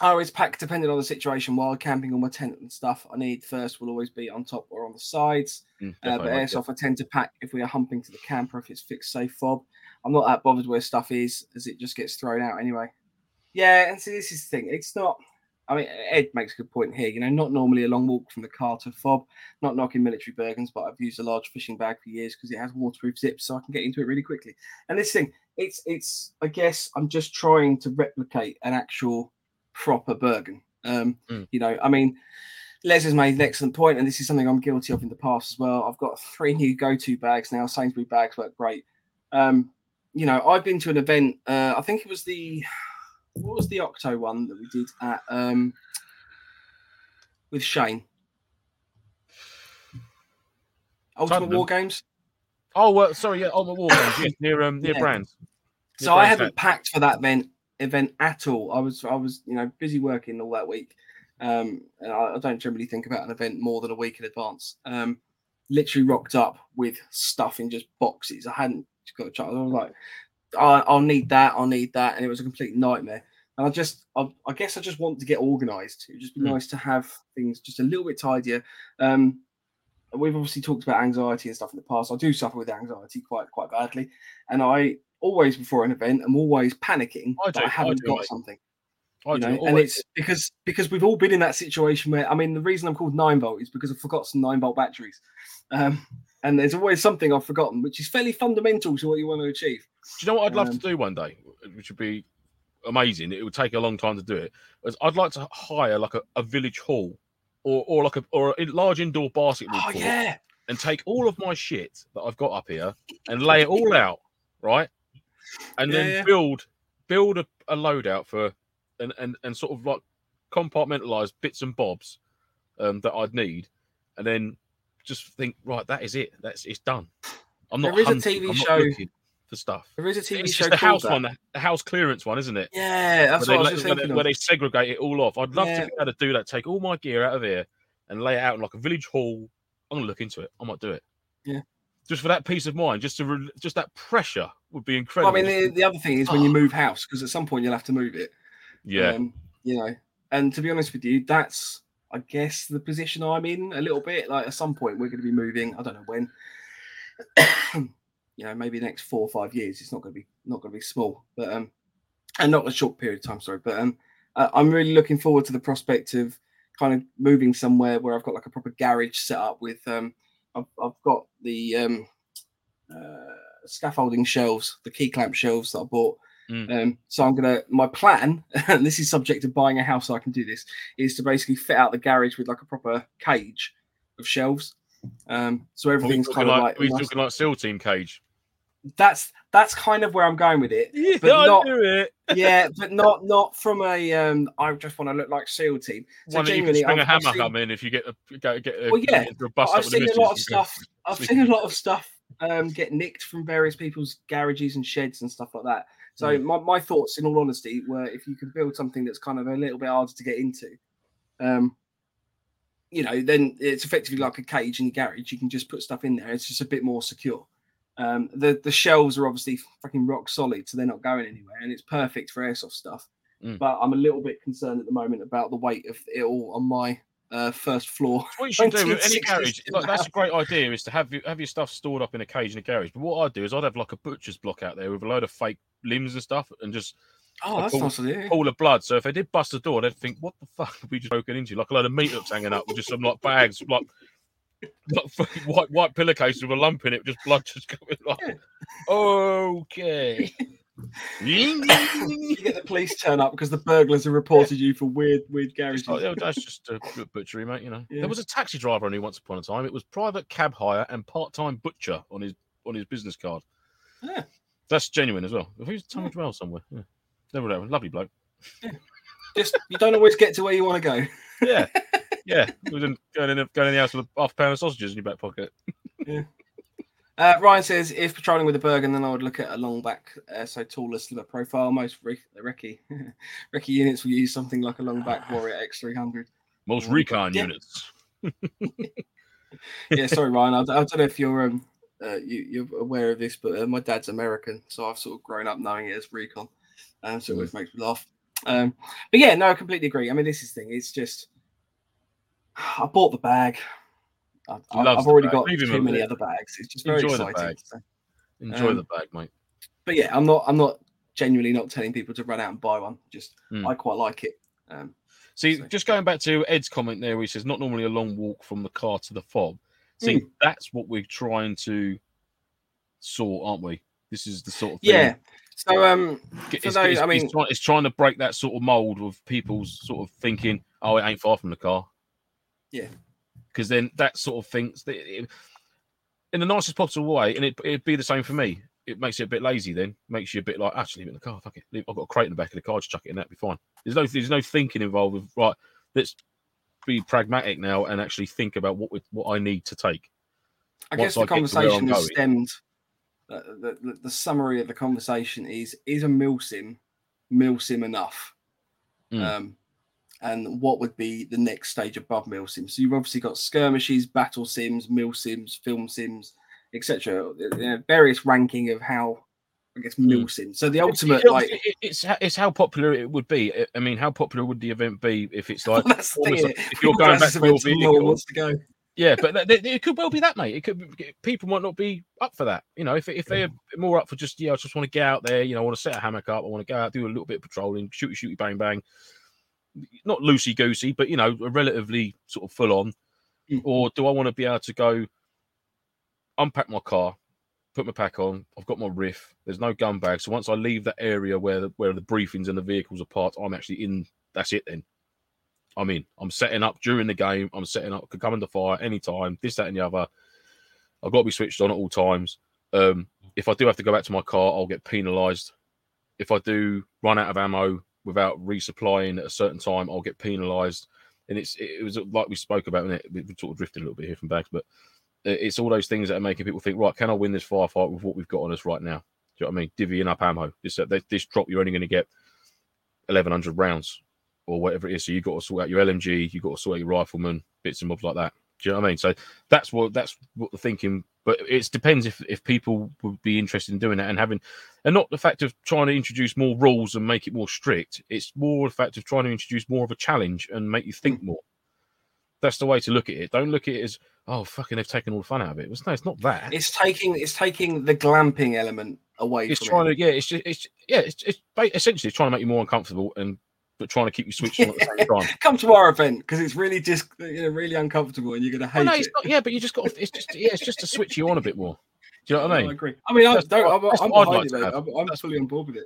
I always pack depending on the situation while camping on my tent and stuff. I need first will always be on top or on the sides. Mm, Uh, but definitely, mate, airsoft I tend to pack if we are humping to the camper if it's fixed safe fob. I'm not that bothered where stuff is as it just gets thrown out anyway. Yeah, and see this is the thing. It's not I mean Ed makes a good point here, you know, not normally a long walk from the car to fob, not knocking military bergens, but I've used a large fishing bag for years because it has waterproof zips so I can get into it really quickly. And this thing, it's it's I guess I'm just trying to replicate an actual proper bergen. Um, Mm. you know, I mean Les has made an excellent point, and this is something I'm guilty of in the past as well. I've got three new go-to bags now. Sainsbury bags work great. Um, you know, I've been to an event. Uh, I think it was the what was the Octo one that we did at um, with Shane. Ultimate Tottenham. War Games. Oh, well, sorry, yeah, Ultimate War Games yeah, near um near Yeah. Brands. So I haven't packed for that event event at all. I was I was you know busy working all that week, um, and I, I don't generally think about an event more than a week in advance. Um, literally rocked up with stuff in just boxes. I hadn't got a chance. I was like, I, I'll need that. I'll need that, and it was a complete nightmare. And I just, I, I guess, I just want to get organised. It'd just be Mm. nice to have things just a little bit tidier. Um, we've obviously talked about anxiety and stuff in the past. I do suffer with anxiety quite quite badly, and I always before an event, I'm always panicking I do, I I haven't do, got mate. something. I you do know, and it's because because we've all been in that situation where I mean the reason I'm called nine volt is because I forgot some nine volt batteries, um, and there's always something I've forgotten, which is fairly fundamental to what you want to achieve. Do you know what I'd love Um, to do one day, which would be amazing? It would take a long time to do it. is I'd like to hire like a, a village hall or or like a or a large indoor basketball Oh court yeah, and take all of my shit that I've got up here and lay it all out, right? And then Yeah, yeah. build build a, a loadout for and, and and sort of like compartmentalize bits and bobs um, that I'd need, and then just think, right, that is it. That's it's done. I'm not There is a TV show- for stuff. there is a TV It's show the house that. one, the, house clearance one, isn't it? Yeah, that's where, what I they, was just let- where, they, thinking. where Of. they segregate it all off. I'd love Yeah. to be able to do that. Take all my gear out of here and lay it out in like a village hall. I'm gonna look into it. I might do it. Yeah. Just for that peace of mind, just to re- just that pressure would be Well, incredible. I mean, the, the other thing is when you move house because at some point you'll have to move it. yeah, Um, you know, and to be honest with you, that's I guess the position I'm in a little bit. Like at some point we're going to be moving. I don't know when. you know, maybe the next four or five years. It's not going to be not going to be small, but um, and not a short period of time. Sorry, but um, uh, I'm really looking forward to the prospect of kind of moving somewhere where I've got like a proper garage set up with um, I've, I've got the um, uh, scaffolding shelves, the key clamp shelves that I bought. Mm. Um, so I'm gonna my plan, *laughs* and this is subject to buying a house so I can do this, is to basically fit out the garage with like a proper cage of shelves. Um, so everything's kind of like, like, are we nice- talking like SEAL Team Cage. that's that's kind of where I'm going with it. *laughs* Yeah, But not- do it. *laughs* Yeah, but not not from a um I just want to look like SEAL team. So One that you can genuinely, a I've- I've hammer come in if you get a get, get a, Well, yeah, get into a bus I've up with the seen a lot of stuff. I've seen a lot of stuff um, get nicked from various people's garages and sheds and stuff like that. So Mm. my, my thoughts, in all honesty, were if you could build something that's kind of a little bit harder to get into, um, you know, then it's effectively like a cage in your garage. You can just put stuff in there. It's just a bit more secure. Um, the the shelves are obviously fucking rock solid, so they're not going anywhere, and it's perfect for airsoft stuff. Mm. But I'm a little bit concerned at the moment about the weight of it all on my uh, first floor. What you should do with any garage, like, that's a great idea, is to have your, have your stuff stored up in a cage in a garage. But what I'd do is I'd have like a butcher's block out there with a load of fake limbs and stuff, and just Oh, that's cool. nice idea. pool of blood. So if they did bust the door, they'd think, "What the fuck have we just broken into?" Like a load of meat hooks hanging up with just some like bags, like like white white pillowcases with a lump in it, just blood just going. Like, okay. *laughs* *laughs* you get the police *laughs* turn up because the burglars have reported you for weird, weird garages. Oh, yeah, *laughs* that's just a butchery, mate. You know, Yeah. there was a taxi driver only once upon a time. It was private cab hire and part-time butcher on his on his business card. Yeah. That's genuine as well. Who's Tommy Yeah. Dwell somewhere? Yeah. Never know. Lovely bloke. Just you don't always get to where you want to go. Yeah, yeah. Going in, going in, going in the house with a half pound of sausages in your back pocket. Uh, Ryan says, if patrolling with a Bergen, then I would look at a long back, uh, so taller slimmer profile. Most re- recce *laughs* recce units will use something like a long back *sighs* Warrior X300. Most Mm. recon Yeah. units. *laughs* Yeah, sorry, Ryan. I, I don't know if you're um, uh, you, you're aware of this, but uh, my dad's American, so I've sort of grown up knowing it as recon, um, so it always makes me laugh. Um, but yeah, no, I completely agree. I mean, this is the thing. It's just *sighs* I bought the bag. I, He I, loves I've already got Leave too many other bags. It's just very Enjoy the exciting. bag. so- Enjoy Um, the bag, mate. but yeah, I'm not. I'm not genuinely not telling people to run out and buy one. Just Hmm. I quite like it. Um, See, so- just going back to Ed's comment there, where he says not normally a long walk from the car to the fob. See, Hmm. that's what we're trying to sort, aren't we? This is the sort of thing. yeah. So um, It's, those- it's- I it's mean- trying, it's trying to break that sort of mold of people's sort of thinking, oh, it ain't far from the car. Yeah. Because then that sort of things in the nicest possible way, and it, it'd be the same for me. It makes it a bit lazy. Then makes you a bit like, actually, leave it in the car. Fuck it. I've got a crate in the back of the car. Just chuck it in. That'd be fine. There's no, there's no thinking involved. With right, let's be pragmatic now and actually think about what we, what I need to take. I Once guess the get to where I'm conversation has stemmed. Uh, the, the, the summary of the conversation is: is a milsim milsim enough? Mm. Um, and what would be the next stage above milsim? So you've obviously got skirmishes, battle sims, mil sims, film sims, etc. You know, various ranking of how, I guess, mil hmm. sim. So the ultimate, like, it's it's how popular it would be. I- mean, how popular would the event be if it's like *laughs* that's the thing. almost innit? like if you're going back to to your events and no one vehicle, wants to go. Yeah, but it could well be that, mate. It could be, people might not be up for that. You know, if if they're more up for just yeah, I just want to get out there. You know, I want to set a hammock up. I want to go out, do a little bit of patrolling, shooty shooty bang bang. Not loosey goosey, but you know, a relatively sort of full on. Mm. Or do I want to be able to go unpack my car, put my pack on? I've got my riff. There's no gun bag, so once I leave that area where the, where the briefings and the vehicles are parked, I'm actually in. That's it then. I'm in. I'm setting up during the game. I'm setting up. Could come under fire anytime. This, that, and the other. I've got to be switched on at all times. Um, if I do have to go back to my car, I'll get penalised. If I do run out of ammo without resupplying at a certain time, I'll get penalised. And it's it was like we spoke about, it we sort of drifted a little bit here from bags, but it's all those things that are making people think, right? Can I win this firefight with what we've got on us right now? Do you know what I mean? Divvying up ammo. This uh, this drop, you're only going to get 1100 rounds or whatever it is. So you've got to sort out your LMG, you've got to sort out your rifleman, bits and bobs like that. Do you know what I mean? So that's what that's what the thinking. But it depends if if people would be interested in doing that and having, and not the fact of trying to introduce more rules and make it more strict. It's more the fact of trying to introduce more of a challenge and make you think more. That's the way to look at it. Don't look at it as oh fucking they've taken all the fun out of it. It's, no, it's not that. It's taking it's taking the glamping element away. It's from trying it. to yeah. It's just it's yeah. It's, it's essentially trying to make you more uncomfortable and but trying to keep you *laughs* switching on at the same time. come to our event because it's really just you know really uncomfortable and you're gonna hate Well, no, it. it's not. Yeah, but you just got. It's just yeah. It's just to switch you on a bit more. Do you know what I mean? I agree. I mean, I That's don't. what- I'm, I'm what I'd behind like it, to mate. I'm, I'm That's- fully on board with it.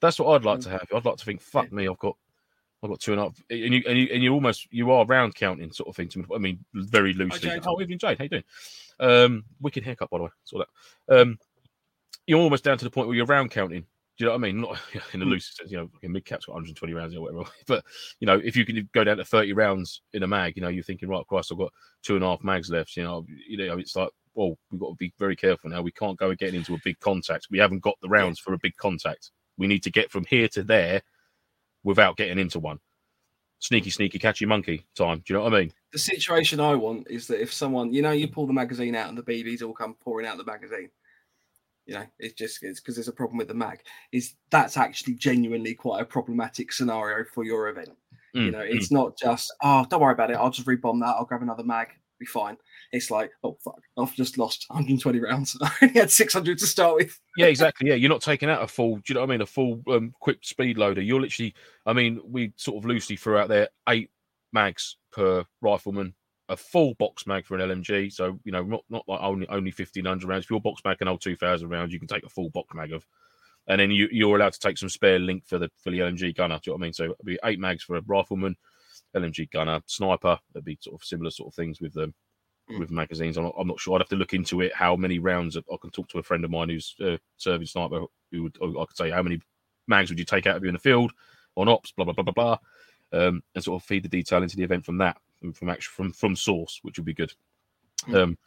That's what I'd like to have. I'd like to think, fuck me, I've got, I've got two and a half, and you and you and you almost you are round counting sort of thing. To me. I mean, very loosely. Jade. Oh, evening, Jade. How you doing? Um, wicked haircut, by the way. Saw that. Um, you're almost down to the point where you're round counting. Do you know what I mean? Not *laughs* in the hmm. loose sense. You know, mid cap's got 120 rounds or whatever. *laughs* But you know, if you can go down to 30 rounds in a mag, you know, you're thinking, right, Christ, I've got two and a half mags left. You know, you know, it's like, well, we've got to be very careful now. We can't go getting into a big contact. We haven't got the rounds for a big contact. We need to get from here to there without getting into one. Sneaky, sneaky, catchy monkey time. Do you know what I mean? The situation I want is that if someone, you know, you pull the magazine out and the BBs all come pouring out the magazine. You know, it's just it's because there's a problem with the mag. Is that's actually genuinely quite a problematic scenario for your event. you Mm, know, mm. it's not just oh, don't worry about it. I'll just rebomb that. I'll grab another mag. Be fine. It's like oh fuck, I've just lost 120 rounds. *laughs* I only had 600 to start with. Yeah, exactly. Yeah, you're not taking out a full. Do you know what I mean? A full um, quick speed loader. You're literally. I mean, we sort of loosely threw out there eight mags per rifleman, a full box mag for an LMG. So you know, not not like only only 1500 rounds. If your box mag can hold 2000 rounds, you can take a full box mag of. And then you, you're allowed to take some spare link for the for the LMG gunner. Do you know what I mean? So it'd be eight mags for a rifleman, LMG gunner, sniper. That'd be sort of similar sort of things with them Mm. with magazines. I'm not, I'm not sure. I'd have to look into it. How many rounds? I can talk to a friend of mine who's uh, serving sniper. Who would I could say how many mags would you take out of you in the field? on ops, blah blah blah blah blah, um, and sort of feed the detail into the event from that, from from actual from from source, which would be good. Mm. Um,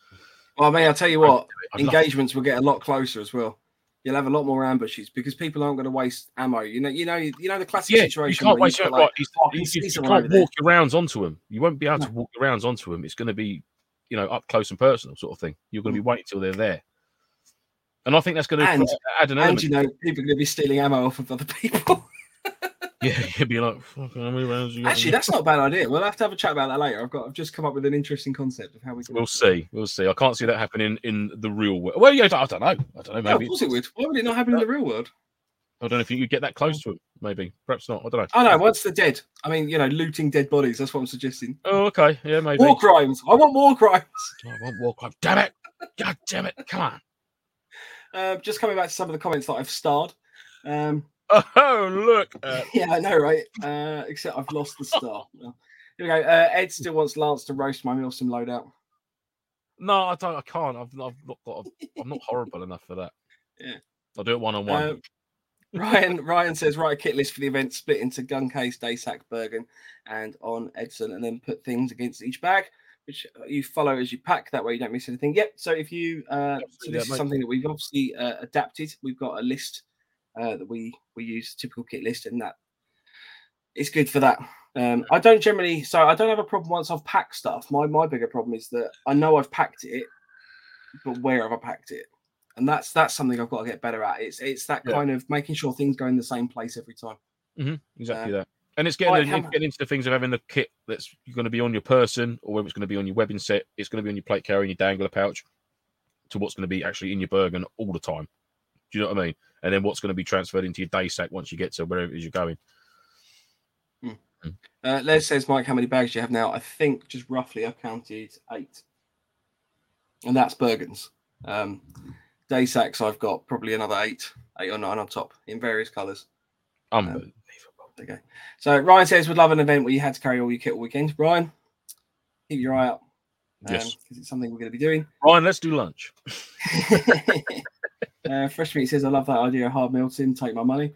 Well, I mean, I'll tell you what, love- engagements will get a lot closer as well. You'll have a lot more ambushes because people aren't going to waste ammo. You know, you know, you know the classic yeah, you situation. can't waste you've like, right. You, "Oh, I you, you can't walk your rounds onto them. You won't be able No. to walk your rounds onto them. It's going to be, you know, up close and personal sort of thing. You're going to be waiting till they're there, and I think that's going to And- add an and you know, people are going to be stealing ammo off of other people. *laughs* *laughs* Yeah, you'd be like, "Fucking, how many rounds you got?" Actually, that's not a bad idea. We'll have to have a chat about that later. I've got, I've just come up with an interesting concept of how we can. We'll see. We'll see. I can't see that happening in the real world. Well, yeah, I don't I don't know. I don't know. Yeah, of Maybe course it would. Why would it not happen in the real world? I don't know if you could get that close to it. Maybe, perhaps not. I don't know. Oh no, once they're dead. I mean, you know, looting dead bodies. That's what I'm suggesting. Oh, okay. Yeah, maybe. War crimes. I want war crimes. *laughs* I want war crimes. Damn it! God damn it! Come on. Um, just coming back to some of the comments that I've starred. Um, Oh, look. Yeah, I know, right? Uh, except I've lost the star. *laughs* Here we go. Uh, Ed still wants Lance to roast my Milsim loadout. no, I don't. I can't. I've, I've not got. A, I'm not horrible enough for that. *laughs* Yeah. I'll do it one on one. Ryan Ryan says write a kit list for the event, split into gun case, Daysack, Bergen, and on Edson, and then put things against each bag, which you follow as you pack. That way you don't miss anything. Yep. So if you uh, so this that is something that we've obviously uh, adapted. We've got a list uh, that we we use typical kit list, and that it's good for that. Um, I don't generally, so I don't have a problem once I've packed stuff. My my bigger problem is that I know I've packed it, but where have I packed it? And that's that's something I've got to get better at. It's it's that Yeah. kind of making sure things go in the same place every time. Mm-hmm, exactly uh, that. And it's getting, like in- it's getting into the things of having the kit that's going to be on your person, or whether it's going to be on your webbing set, it's going to be on your plate carrier and your dangler pouch, to what's going to be actually in your Bergen all the time. Do you know what I mean? And then what's going to be transferred into your day sack once you get to wherever it is you're going. Uh, Les says, Mike, how many bags do you have now? I think just roughly I've counted eight, and that's Bergens. Um, day sacks I've got probably another eight, eight or nine on top in various colours. Unbelievable. Okay. So Ryan says, would love an event where you had to carry all your kit all weekend. Ryan, keep your eye out. Yes. because it's something we're going to be doing. Ryan, let's do lunch. *laughs* *laughs* uh, Fresh Meat says, I love that idea of hard milsim. Take my money.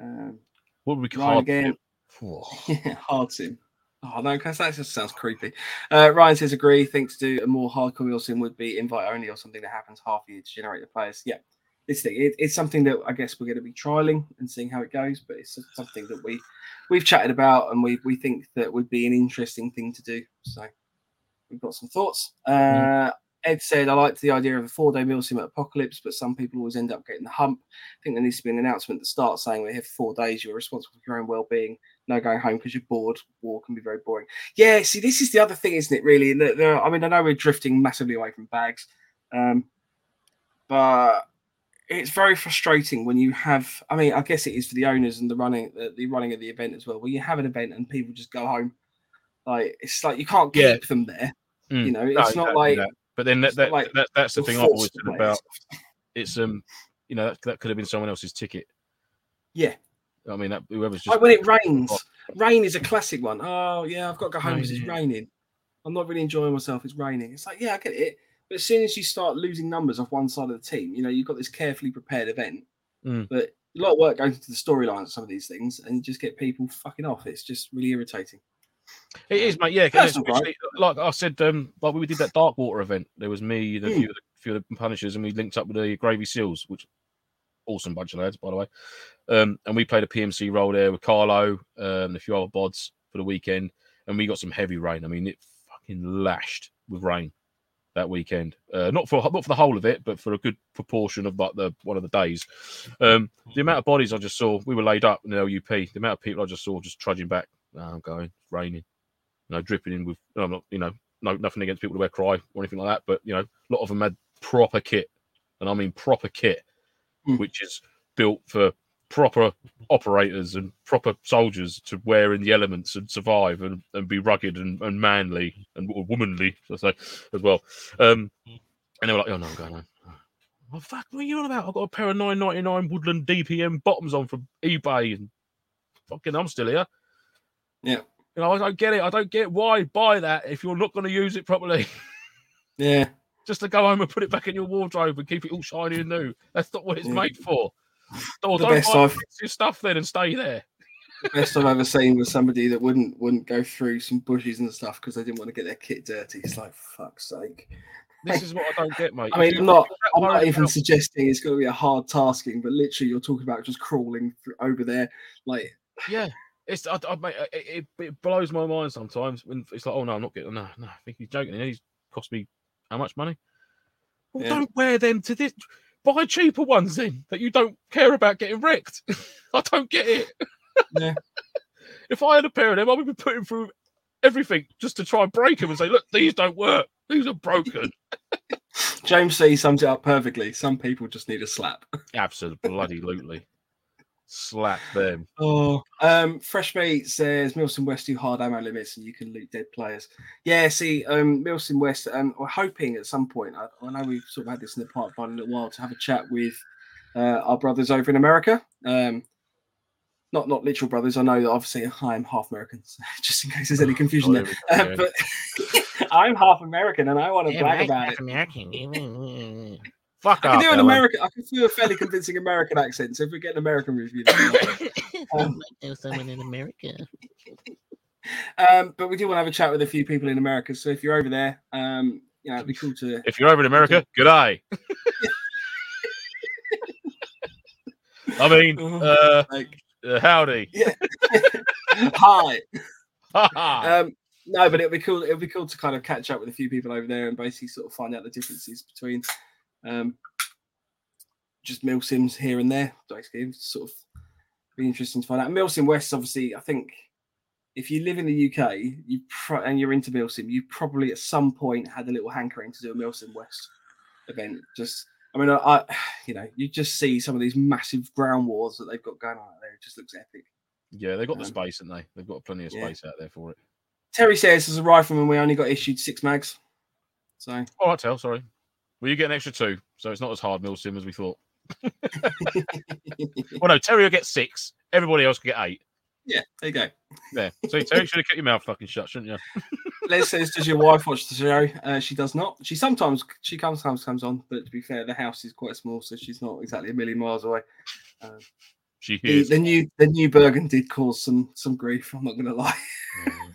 Um, What would we call again. Whoa. *laughs* hard sim. Oh no, because that just sounds creepy. Uh, Ryan says agree. Think to do a more hardcore milsim would be invite only or something that happens half a year to generate the players. Yeah, this thing it, it's something that I guess we're going to be trialing and seeing how it goes. But it's something that we we've chatted about and we we think that would be an interesting thing to do. So we've got some thoughts. Uh, Ed said, I liked the idea of a four day milsim at Apocalypse, but some people always end up getting the hump. I think there needs to be an announcement the start saying we're here for four days, you're responsible for your own well being, no going home because you're bored. War can be very boring. Yeah, see, this is the other thing, isn't it, really? There- I mean, I know we're drifting massively away from bags, um, but it's very frustrating when you have, I mean, I guess it is for the owners and the running, the, the running of the event as well, where you have an event and people just go home. Like, it's like you can't keep Yeah. them there. Mm. You know, No, it's not exactly like. that. But then that, that, like that, that's the thing I've always said about it's um you know that, that could have been someone else's ticket. Yeah. I mean that whoever's just Like when it rains, rain is a classic one. Oh yeah, I've got to go home because it's Raining. raining. I'm not really enjoying myself. It's raining. It's like yeah, I get it. But as soon as you start losing numbers off one side of the team, you know you've got this carefully prepared event. Mm. But a lot of work goes into the storyline of some of these things, and you just get people fucking off. It's just really irritating. It is, mate. Yeah, That's right. like I said, um, like we did that dark water event. There was me, a Mm. few, of the, few of the Punishers, and we linked up with the Gravy Seals, which awesome bunch of lads, by the way. Um, and we played a PMC role there with Carlo um, and a few other bods for the weekend, and we got some heavy rain. I mean, it fucking lashed with rain that weekend. Uh, not for not for the whole of it, but for a good proportion of like the one of the days. Um, the amount of bodies I just saw, we were laid up in the LUP. The amount of people I just saw just trudging back. "No, I'm going, it's raining you know, dripping in with. I'm not, you know, no nothing against people to wear Crye or anything like that, but you know, a lot of them had proper kit, and I mean proper kit, Mm. which is built for proper operators and proper soldiers to wear in the elements and survive and, and be rugged and, and manly and womanly, so *laughs* I say, as well. Um, and they were like, "Oh no, I'm going home." Oh fuck! What are you on about? I've got a pair of nine ninety nine Woodland DPM bottoms on from eBay, and fucking, I'm still here. Yeah. You know, I don't get it. I don't get why buy that if you're not going to use it properly. *laughs* Yeah, Just to go home and put it back in your wardrobe and keep it all shiny and new. That's not what it's Yeah. made for. Or The don't best buy I've- your stuff then and stay there. The best I've ever seen was somebody that wouldn't wouldn't go through some bushes and stuff because they didn't want to get their kit dirty. It's like fuck's sake. This is what I don't get, mate. *laughs* I mean, I'm not. I'm not even suggesting it's going to be a hard tasking, but literally, you're talking about just crawling through, over there. Like, Yeah, it's I, I, mate, it, it, blows my mind sometimes when it's like, oh no, I'm not getting no, no. I think he's joking. He's cost me how much money? Well, Yeah. don't wear them to this. Buy cheaper ones then that you don't care about getting wrecked. *laughs* I don't get it. Yeah. *laughs* if I had a pair of them, I would be putting through everything just to try and break them and say, look, these don't work. These are broken. *laughs* James C sums it up perfectly. Some people just need a slap. Absolutely, bloody, lootly. Slap them. Oh, um, Fresh Meat says Milsim West do hard ammo limits and you can loot dead players. Yeah, see, um, Milsim West, um, we're hoping at some point. I, I know we've sort of had this in the pipeline a little while to have a chat with uh, our brothers over in America. Um, not not literal brothers. I know that obviously *laughs* I am half American, so *laughs* just in case there's any *laughs* confusion there. Oh, Uh, but I'm half American and I want to brag about it. American. Fuck I can off, do an Ellen. American. I can do a fairly convincing American accent. So if we get an American review, that'd. *laughs* Um, know someone in America. Um, but we do want to have a chat with a few people in America. So if you're over there, um, you know, it'd be cool to. If you're over in America, good eye. *laughs* I mean, uh, Like, uh, howdy. *laughs* hi. Um, no, but it'll be cool. It'll be cool to kind of catch up with a few people over there and basically sort of find out the differences between um, just milsims here and there. Dice games sort of be interesting to find out. Milsim West, obviously, I think if you live in the UK, you pro- and you're into Milsim, you probably at some point had a little hankering to do a Milsim West event. Just, I mean, I, I, *sighs* you know, you just see some of these massive ground wars that they've got going on out there. It just looks epic. yeah, they've got the um, space, haven't they? They've got plenty of yeah. space out there for it. Terry says, as a rifleman, we only got issued six mags. So All right, tell. Sorry. Well, you get an extra two, so it's not as hard milsim as we thought. *laughs* Well, no, Terry will get six. Everybody else can get eight. yeah, there you go. There. So Terry should have kept your mouth fucking shut, shouldn't you? *laughs* Les says, "Does your wife watch the show?" Uh, she does not. She sometimes she comes sometimes comes on, but to be fair, the house is quite small, so she's not exactly a million miles away. Um, She the, is. the new the new Bergen did cause some some grief. I'm not going to lie.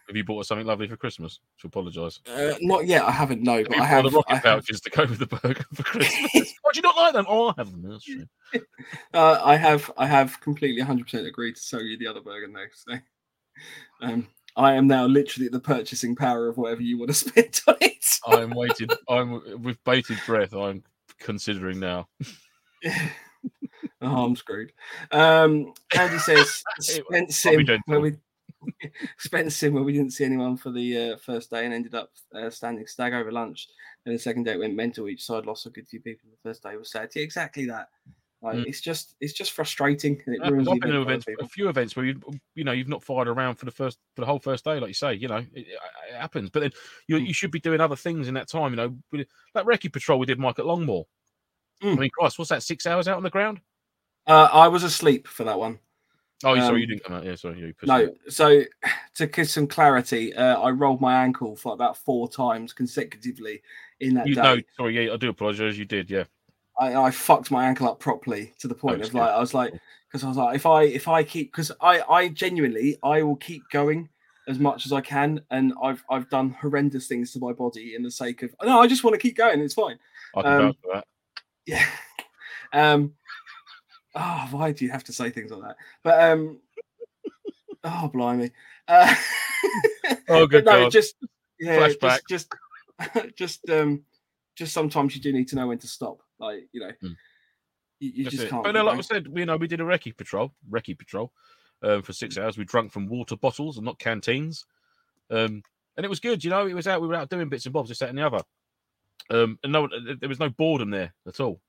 Have you bought her something lovely for Christmas? To apologise. Uh, not yet. I haven't. No, but I have. the rocket I have pouches to go with the Bergen for Christmas. *laughs* Why do you not like them? Oh, I have them. That's true. *laughs* uh, I have. I have completely 100 percent agreed to sell you the other Bergen though. *laughs* So, um, I am now literally the purchasing power of whatever you want to spend on it. I'm waiting. I'm with bated breath. I'm considering now. oh, I'm screwed. Um, Andy says Spence I'll be Sim, gentle. where we *laughs* Spence Sim, where we didn't see anyone for the uh, first day and ended up uh, standing stag over lunch. And the second day it went mental. Each side lost a good few people. The first day was sad. Yeah, exactly that. Like Mm. it's just it's just frustrating and it Yeah, ruins I've been to event for other events, a few events where you you know you've not fired around for the first for the whole first day, like you say. You know it, it happens, but then you Mm. you should be doing other things in that time. You know, that recce patrol we did, Mike at Longmoor. Mm. I mean, Christ, what's that? Six hours out on the ground? Uh, I was asleep for that one. Oh, you sorry, Um, you didn't come out. Yeah, sorry, you. No, me. so *sighs* to give some clarity, uh, I rolled my ankle for about four times consecutively in that you day. no, sorry, yeah, I do apologise. You did, yeah. I, I fucked my ankle up properly to the point that's of like I was like because I was like if I if I keep because I I genuinely I will keep going as much as I can and I've I've done horrendous things to my body in the sake of no I just want to keep going it's fine I can Um, that. *laughs* yeah um oh why do you have to say things like that but um oh blimey uh, *laughs* Oh, good no God. just yeah Flashback. just just *laughs* just um just sometimes you do need to know when to stop like you know Hmm. you, you just it. can't But no, like. I said, we, you know, we did a recce patrol, recce patrol, um, for Hmm. six hours. We drank from water bottles and not canteens, um, and it was good. You know, it was out. We were out doing bits and bobs, this, that, and the other. Um, and no, there was no boredom there at all.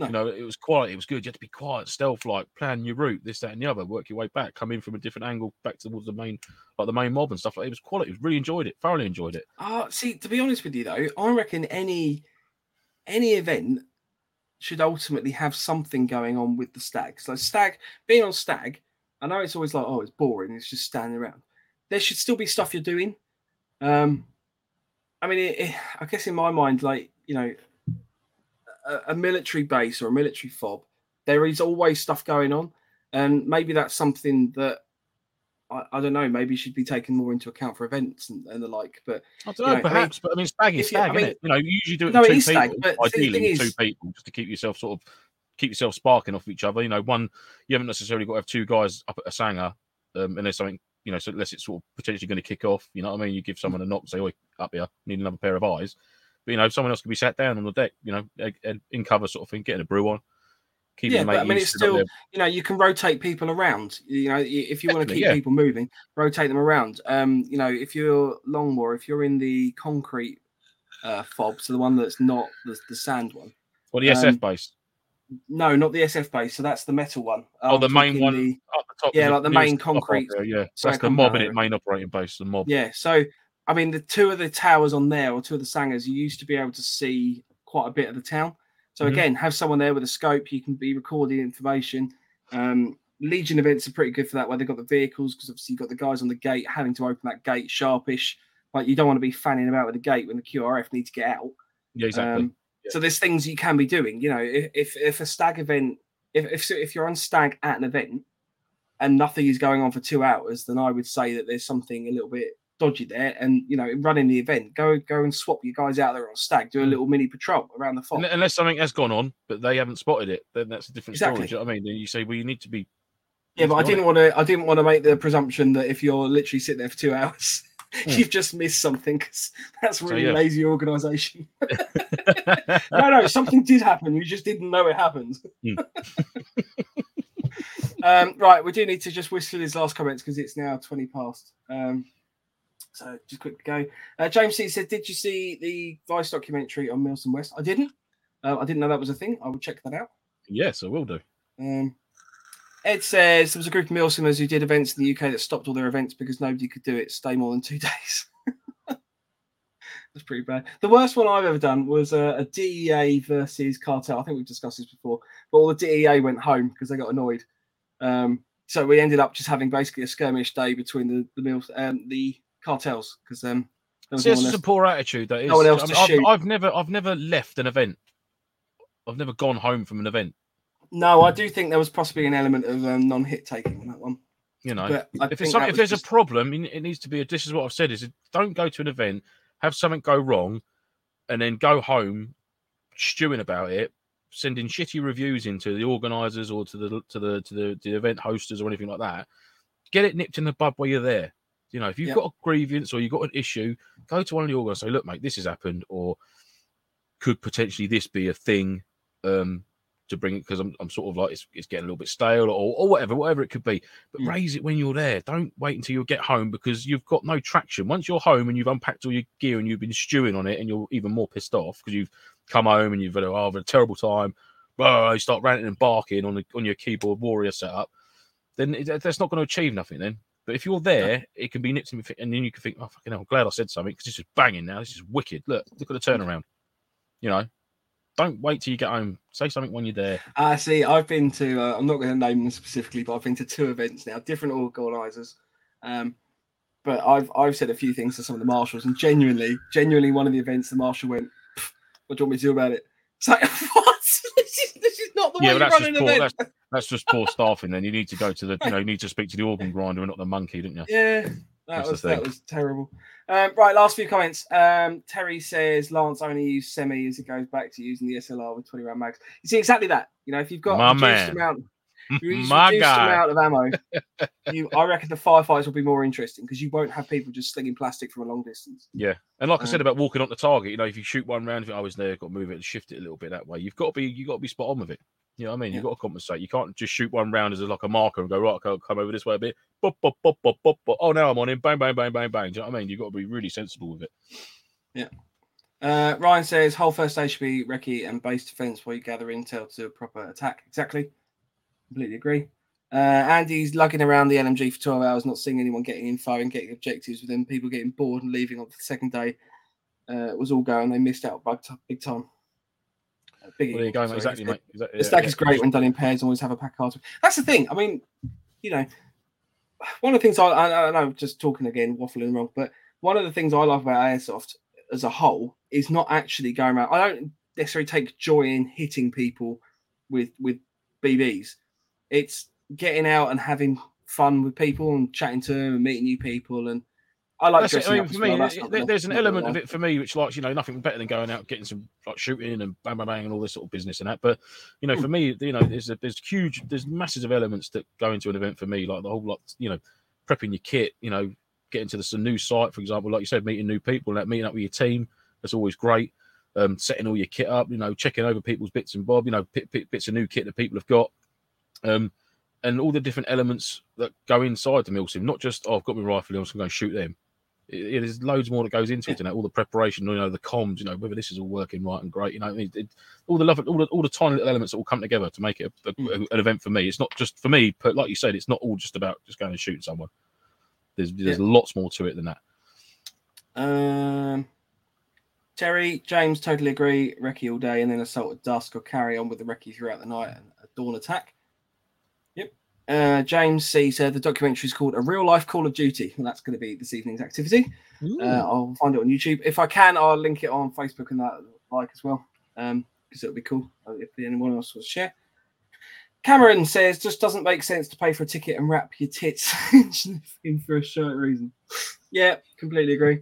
No. You know, it was quiet. It was good. You had to be quiet, stealth, like plan your route, this, that, and the other. Work your way back, come in from a different angle, back towards the main, like the main mob and stuff like. It was quality. Really enjoyed it. Thoroughly enjoyed it. Uh, see, to be honest with you though, I reckon any any event should ultimately have something going on with the stag. So stag being on stag, I know it's always like, oh, it's boring, it's just standing around. There should still be stuff you're doing. Um, I mean, it, it- I guess in my mind, like you know, a, military base or a military fob, there is always stuff going on, and maybe that's something that I, I don't know. Maybe should be taken more into account for events and, and the like. But I don't know, know, I perhaps, but I mean, stag is if you- I mean-? You know, you usually do it No, it two stag, people, thing ideally is- two people, just to keep yourself sort of keep yourself sparking off each other. You know, one you haven't necessarily got to have two guys up at a sanger, um, and there's something you know, so unless it's sort of potentially going to kick off. You know what I mean? You give someone a knock, say, "Oi, up here, need another pair of eyes." But you know, someone else could be sat down on the deck, you know, in cover sort of thing, getting a brew on. Keeping Yeah, but I mean, it's still- you know, you can rotate people around. You know, if you want to keep yeah. people moving, rotate them around. Um, you know, if you're Longmoor, if you're in the concrete uh, fob, so the one that's not the, the sand one. Well, the SF um, base No, not the SF base. So that's the metal one. Oh, I'm the main one. the- the top. yeah, like the main concrete there, yeah, so that's the mob in it, main operating base, the mob. Yeah, so I mean, the two of the towers on there, or two of the sangers, you used to be able to see quite a bit of the town. So Mhm. again, have someone there with a scope, you can be recording information. Um, Legion events are pretty good for that, where they've got the vehicles, because obviously you've got the guys on the gate having to open that gate sharpish. Like you don't want to be fanning about with the gate when the QRF need to get out. Yeah, exactly. Um, So there's things you can be doing. You know, if if, if a stag event, if, if if you're on stag at an event and nothing is going on for two hours, then I would say that there's something a little bit dodgy there. And you know, running the event, go go and swap your guys out there on stag, do a Mm. little mini patrol around the. Un- Unless something has gone on, but they haven't spotted it, then that's a different Exactly. story. Do you know what I mean? Then you say, well, you need to be. Yeah, but I didn't want to. I didn't want to make the presumption that if you're literally sitting there for two hours, *laughs* Hmm. you've just missed something. 'cause that's So, really yeah. lazy organisation. *laughs* *laughs* no, no, something did happen. You just didn't know it happened. Hmm. um, right, we do need to just whistle his last comments because it's now 20 past. Um, so just quick to go. Uh, James C said, Did you see the Vice documentary on Milsim West? I didn't. Uh, I didn't know that was a thing. I will check that out. yes, I will do. Um, Ed says there was a group of Milsomers who did events in the UK that stopped all their events because nobody could do it, stay more than two *laughs* days. That's pretty bad. The worst one I've ever done was uh, a DEA versus cartel. I think we've discussed this before, but all the DEA went home because they got annoyed. Um, so we ended up just having basically a skirmish day between the the mills um, the cartels because um, See, is a poor attitude. That is. no one else I to I've, shoot. I've never, I've never left an event. I've never gone home from an event. no, I do think there was possibly an element of um, non-hit taking in that one. You know, if some, if there's just- a problem, it needs to be. A, this is what I've said: is don't go to an event, have something go wrong, and then go home stewing about it, sending shitty reviews into the organisers or to the to the to the, the event hosters or anything like that. Get it nipped in the bud while you're there. You know, if you've Yep. got a grievance or you've got an issue, go to one of the organisers. Say, look, mate, this has happened, or could potentially this be a thing um, to bring it because I'm, I'm sort of like it's, it's getting a little bit stale or, or whatever, whatever it could be. But Mm. raise it when you're there. Don't wait until you get home because you've got no traction. Once you're home and you've unpacked all your gear and you've been stewing on it and you're even more pissed off because you've come home and you've had a, oh, had a terrible time. Oh, you start ranting and barking on the, on your keyboard warrior setup. Then it, that's not going to achieve nothing. Then, but if you're there, it can be nipped in, and then you can think, oh fucking hell, I'm glad I said something because this is banging now. This is wicked. Look, look at the turnaround. You know, don't wait till you get home. Say something when you're there. I see. I've been to. Uh, I'm not going to name them specifically, but I've been to two events now, different organisers. Um, but I've I've said a few things to some of the marshals, and genuinely, genuinely, one of the events, the marshal went, "What do you want me to do about it?" It's like, *laughs* *laughs* this, is, not the Yeah, way that's just poor. That's, that's just poor staffing. Then you need to go to the. You know, you need to speak to the organ grinder and not the monkey, don't you? Yeah, that That's the was that was terrible. Um, right, last few comments. Um, Terry says Lance only used semi as it goes back to using the SLR with 20 round mags. You see exactly that. You know, if you've got My man. amount, reduced My guy. amount of ammo, *laughs* you I reckon the firefights will be more interesting because you won't have people just slinging plastic from a long distance. Yeah, and like I said Um, about walking on the target, you know, if you shoot one round, if I was there, got to move it and shift it a little bit that way. You've got to be, you got to be spot on with it. You know what I mean? You've got to compensate. You can't just shoot one round as a, like a marker and go right, come, come over this way a bit. Bop, bop, bop, bop, bop, bop. Oh, now I'm on him. Bang, bang, bang, bang, bang. Do you know what I mean? You've got to be really sensible with it. Yeah. Uh, Ryan says whole first aid should be recce and base defense while you gather intel to a proper attack. Exactly. Completely agree. Uh, Andy's lugging around the LMG for 12 hours, not seeing anyone getting info and getting objectives, with them people getting bored and leaving on the second day. Uh, it was all going. They missed out big, t- big time. Uh, big Well, there you go, mate. Exactly, mate. Exactly. The yeah, stack yeah. is great when done in pairs. Always have a pack card. That's the thing. I mean, you know, one of the things I, I, I know, just talking again, waffling wrong, but one of the things I love about airsoft as a whole is not actually going around. I don't necessarily take joy in hitting people with with BBs. It's getting out and having fun with people and chatting to them and meeting new people. And I like That's it. I mean, up for me, well. There- there's an element of it for me which likes, you know, nothing better than going out, getting some like shooting and bang, bang, bang, and all this sort of business and that. But you know, for me, you know, there's a, there's huge, there's masses of elements that go into an event for me, like the whole lot, you know, prepping your kit, you know, getting to this new site, for example, like you said, meeting new people, that meeting up with your team, that's always great. Um, setting all your kit up, you know, checking over people's bits and bob, you know, bit, bit, bits of new kit that people have got. Um, and all the different elements that go inside the milsim, not just oh, I've got my rifle, and I'm just going to shoot them. It, it is loads more that goes into it, and all the preparation, you know, the comms, you know, whether this is all working right and great, you know, it, it, all the love, all the all the tiny little elements that all come together to make it a, a- an event for me. It's not just for me, but like you said, it's not all just about just going and shooting someone. There's there's lots more to it than that. Um, Terry, James, totally agree. Recce all day and then assault at dusk or carry on with the recce throughout the night and a dawn attack. Yep. Uh, James C said the documentary is called A Real Life Call of Duty. And that's going to be this evening's activity. Uh, I'll find it on YouTube. If I can, I'll link it on Facebook and that like as well. Um, because it'll be cool uh, if anyone else wants to share. Cameron says just doesn't make sense to pay for a ticket and wrap your tits *laughs* in for a shirt reason. Yeah, completely agree.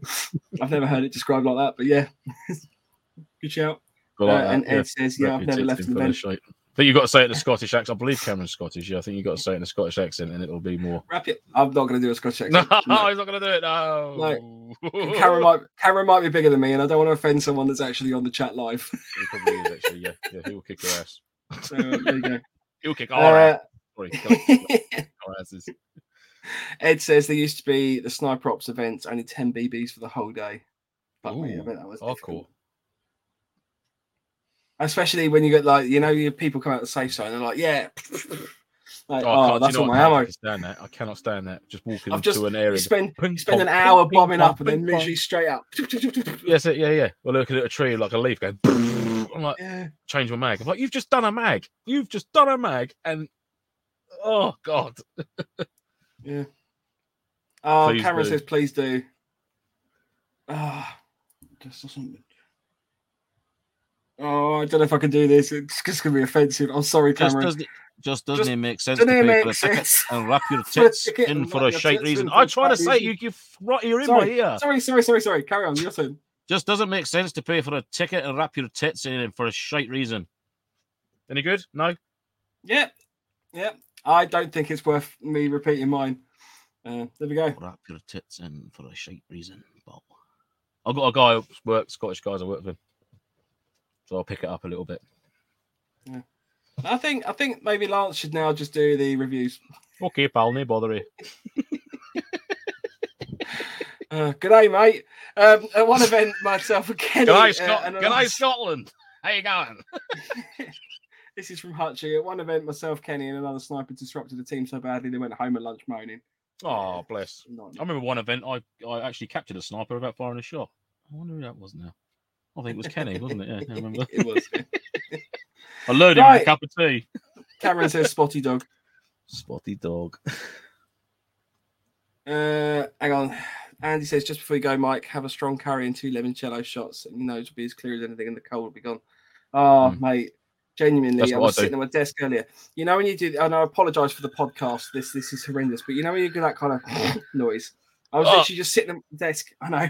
I've never heard it described like that, but yeah, *laughs* good shout. Like Uh, that, and yeah. Ed says, yeah, I've never left Reputation an event. Think you've got to say it in a Scottish accent. I believe Cameron's Scottish. Yeah, I think you've got to say it in a Scottish accent, and it'll be more. Wrap it. I'm not going to do a Scottish accent. No, accent. *laughs* he's not going to do it. No, Cameron might Cameron might be bigger than me, and I don't want to offend someone that's actually on the chat live. He probably is actually. Yeah, yeah. He'll kick your ass. So uh, there you go. *laughs* He'll kick our ass. Uh, Sorry, *laughs* our asses. Ed says there used to be the sniper ops events, only 10 BBs for the whole day. I Ooh, bet that was hardcore. difficult. Especially when you get like, you know, you people come out of the safe zone, they're like, yeah. like, Oh, I oh, can't- that's all my what? I ammo. stand that. I cannot stand that. Just walking I've into just an area. you spend Ping spend pong, an hour ping bombing pong, up and then ping literally straight up. Yes, it- yeah, yeah. Well, looking at a tree like a leaf going. *laughs* I'm like, Yeah. change my mag. I'm like, you've just done a mag. You've just done a mag, and oh god. *laughs* Yeah. Oh, Please Cameron do. says, please do. Ah, this doesn't. Oh, I don't know if I can do this. It's just going to be offensive. I'm sorry, Cameron. Just doesn't, just doesn't Just it make sense doesn't to pay for a ticket and wrap your *laughs* tits in for a your shite reason? I try to say you, you right, you're in Sorry, my ear. Sorry, sorry, sorry, sorry. Carry on. Your turn. Just doesn't make sense to pay for a ticket and wrap your tits in for a shite reason. Any good? No. Yep. Yep. I don't think it's worth me repeating mine. Uh, there we go. Wrap your tits in for a shite reason. Bob. I've got a guy who works Scottish guys I work with, so I'll pick it up a little bit. I think I think maybe Lance should now just do the reviews. Okay, pal, no bother. you. *laughs* Uh, good day, mate. Um, at one event, *laughs* myself and Kenny. Good night, uh, Scot- and good night, Scotland. How you going? *laughs* this is from Hutchie. At one event, myself, Kenny, and another sniper disrupted the team so badly they went home at lunch moaning. Oh, bless. Not- I remember one event I, I actually captured a sniper without firing a shot. I wonder who that was now. I think it was Kenny, wasn't it? Yeah, I remember. *laughs* it was. I lured him with a cup of tea. Cameron says spotty dog. Spotty dog. *laughs* Uh, hang on. Andy says just before you go, Mike, have a strong curry and two limoncello shots, and your nose will be as clear as anything, and the cold will be gone. Oh, Mm. mate, genuinely, That's I was I sitting at my desk earlier. You know when you do, and I apologise for the podcast. This this is horrendous, but you know when you do that kind of *laughs* noise. I was Oh. literally just sitting at my desk. I know.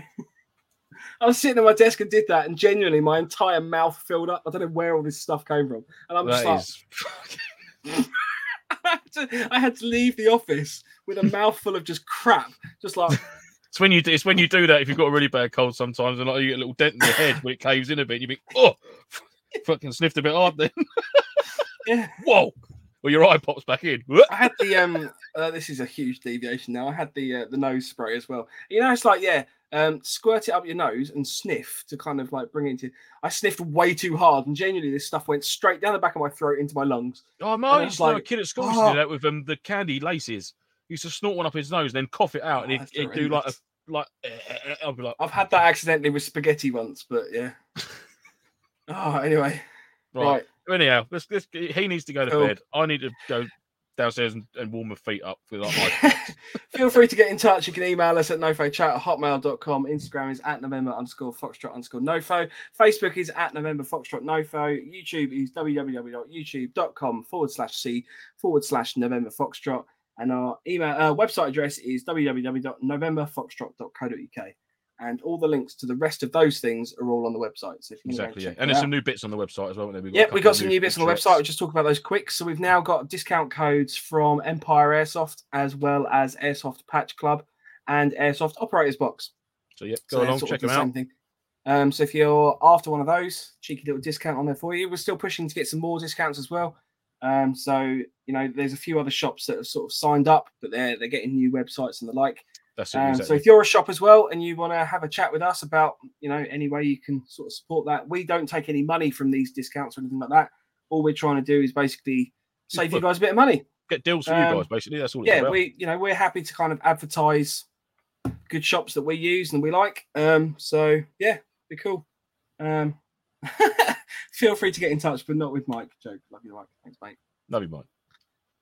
I was sitting at my desk and did that, and genuinely, my entire mouth filled up. I don't know where all this stuff came from, and I'm just like, is. *laughs* I, had to, I had to leave the office with a *laughs* mouthful of just crap, just like. It's when you do, it's when you do that if you've got a really bad cold sometimes and like you get a little dent in your head when it caves in a bit and you think, oh, *laughs* fucking sniffed a bit hard then. Yeah. Whoa. Well, your eye pops back in. I had the um. Uh, this is a huge deviation now. I had the uh, the nose spray as well. You know, it's like yeah, um, squirt it up your nose and sniff to kind of like bring it into. I sniffed way too hard, and genuinely, this stuff went straight down the back of my throat into my lungs. Oh, no, I used to know a kid at school used to "Oh." do that with um, the candy laces. He used to snort one up his nose, and then cough it out, Oh, and he'd, do like a like. eh, eh, eh, I'd be like, I've had that accidentally with spaghetti once, but yeah. *laughs* oh, anyway, right. right. Anyhow, let's, let's, he needs to go to Cool. bed. I need to go downstairs and, and warm my feet up with like *laughs* Feel free to get in touch. You can email us at nofochat at hotmail.com. Instagram is at November underscore Foxtrot underscore Nofo. Facebook is at November Foxtrot Nofo. YouTube is www.youtube.com forward slash C forward slash November Foxtrot. And our email uh, website address is www.novemberfoxtrot.co.uk. And all the links to the rest of those things are all on the website. So if you Exactly. Yeah. And there's out- some new bits on the website as well. We've yeah, we got some new bits on the website. We'll just talk about those quick. So we've now got discount codes from Empire Airsoft as well as Airsoft Patch Club and Airsoft Operators Box. So yeah, go they're along, check the them out. same thing. Um, so if you're after one of those, cheeky little discount on there for you. We're still pushing to get some more discounts as well. Um, so you know, there's a few other shops that have sort of signed up, but they're they're getting new websites and the like. That's it. Um, exactly. So if you're a shop as well and you want to have a chat with us about, you know, any way you can sort of support that, we don't take any money from these discounts or anything like that. All we're trying to do is basically save you guys a bit of money. Get deals for um, you guys, basically. That's all Yeah, we, you know, we're happy to kind of advertise good shops that we use and we like. Um, so yeah, be cool. Um, *laughs* feel free to get in touch, but not with Mike. Joke, love you, Mike. Thanks, mate. Love you, Mike.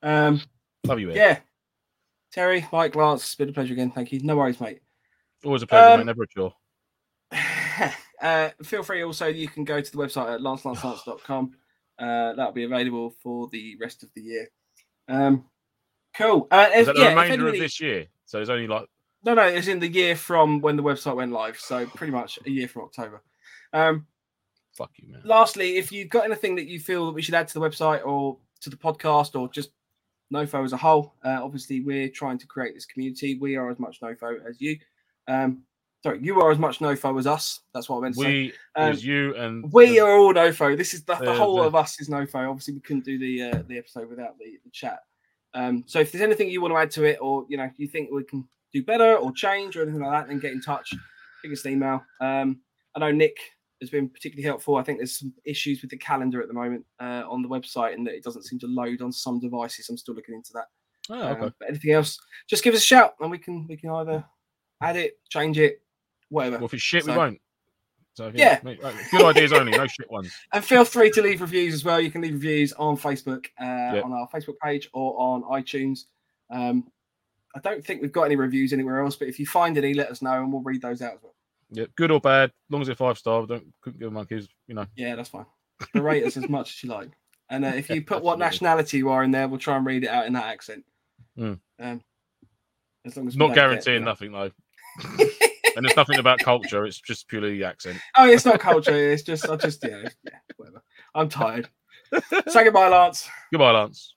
Um, Love you, Ed. yeah, Terry, Mike, Lance, it's been a pleasure again. Thank you. No worries, mate. Always a pleasure, Um, mate. Never a chore. *laughs* uh, feel free also you can go to the website at lancelancelance.com *sighs* uh, that'll be available for the rest of the year um cool uh, Is if, that the yeah, remainder anybody- of this year? So it's only like no no it's in the year from when the website went live so pretty much a year from october um fuck you, man. lastly if you've got anything that you feel that we should add to the website or to the podcast or just nofo as a whole uh, obviously we're trying to create this community we are as much nofo as you um sorry you are as much nofo as us that's what i meant to say We Um, is you and We the- are all nofo. This is the, the the- whole of us is nofo. Obviously, we couldn't do the uh, the episode without the, the chat. Um, so if there's anything you want to add to it, or you know you think we can do better or change or anything like that, then get in touch. An email. Um, I know Nick has been particularly helpful. I think there's some issues with the calendar at the moment uh, on the website, and that it doesn't seem to load on some devices. I'm still looking into that. Oh, Um, okay. but anything else, just give us a shout, and we can we can either add it, change it, whatever. Well, if it's shit, we won't. So Yeah. right, good ideas only, no shit ones. *laughs* And feel free to leave reviews as well. You can leave reviews on Facebook, uh, Yep. on our Facebook page, or on iTunes. Um, I don't think we've got any reviews anywhere else, but if you find any, let us know and we'll read those out as well. Yeah, good or bad, as long as they're five star, don't couldn't give monkeys, you know. Yeah, that's fine. Berate us as much as you like. And uh, if you *laughs* put what nationality you are in there, we'll try and read it out in that accent. Mm. Um, as long as Not don't get, guaranteeing nothing though. *laughs* and there's nothing about culture, it's just purely accent. Oh, it's not culture. It's just, I just, yeah, yeah, whatever. I'm tired. Say goodbye, Lance. Goodbye, Lance.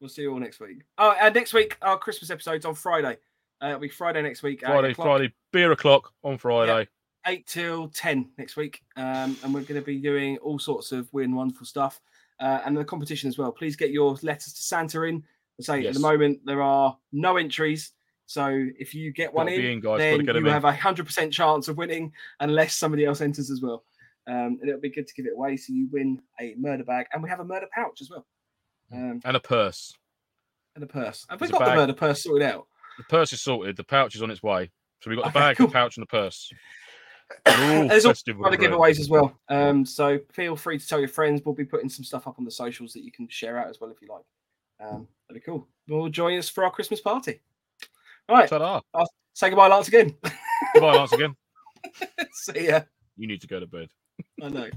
We'll see you all next week. Oh, and next week our Christmas episode's on Friday. Uh, it'll be Friday next week. Friday, Friday, beer o'clock on Friday. eight till ten next week, um, and we're going to be doing all sorts of weird and wonderful stuff, uh, and the competition as well. Please get your letters to Santa in. I say at the moment there are no entries, so if you get one in, in, guys, then you have a hundred percent chance of winning, unless somebody else enters as well. Um, and it'll be good to give it away, so you win a murder bag, and we have a murder pouch as well, um, And a purse. and a purse. Have we There's a got the murder purse sorted out? The purse is sorted, the pouch is on its way. So we've got the bag, the pouch, and the purse. There's also other giveaways as well. Um, so feel free to tell your friends. We'll be putting some stuff up on the socials that you can share out as well if you like. Um, that'd be cool. Well, join us for our Christmas party. All right. Ta-da. Say goodbye, Lance, again. *laughs* Goodbye, Lance, again. *laughs* See ya. You need to go to bed. I know.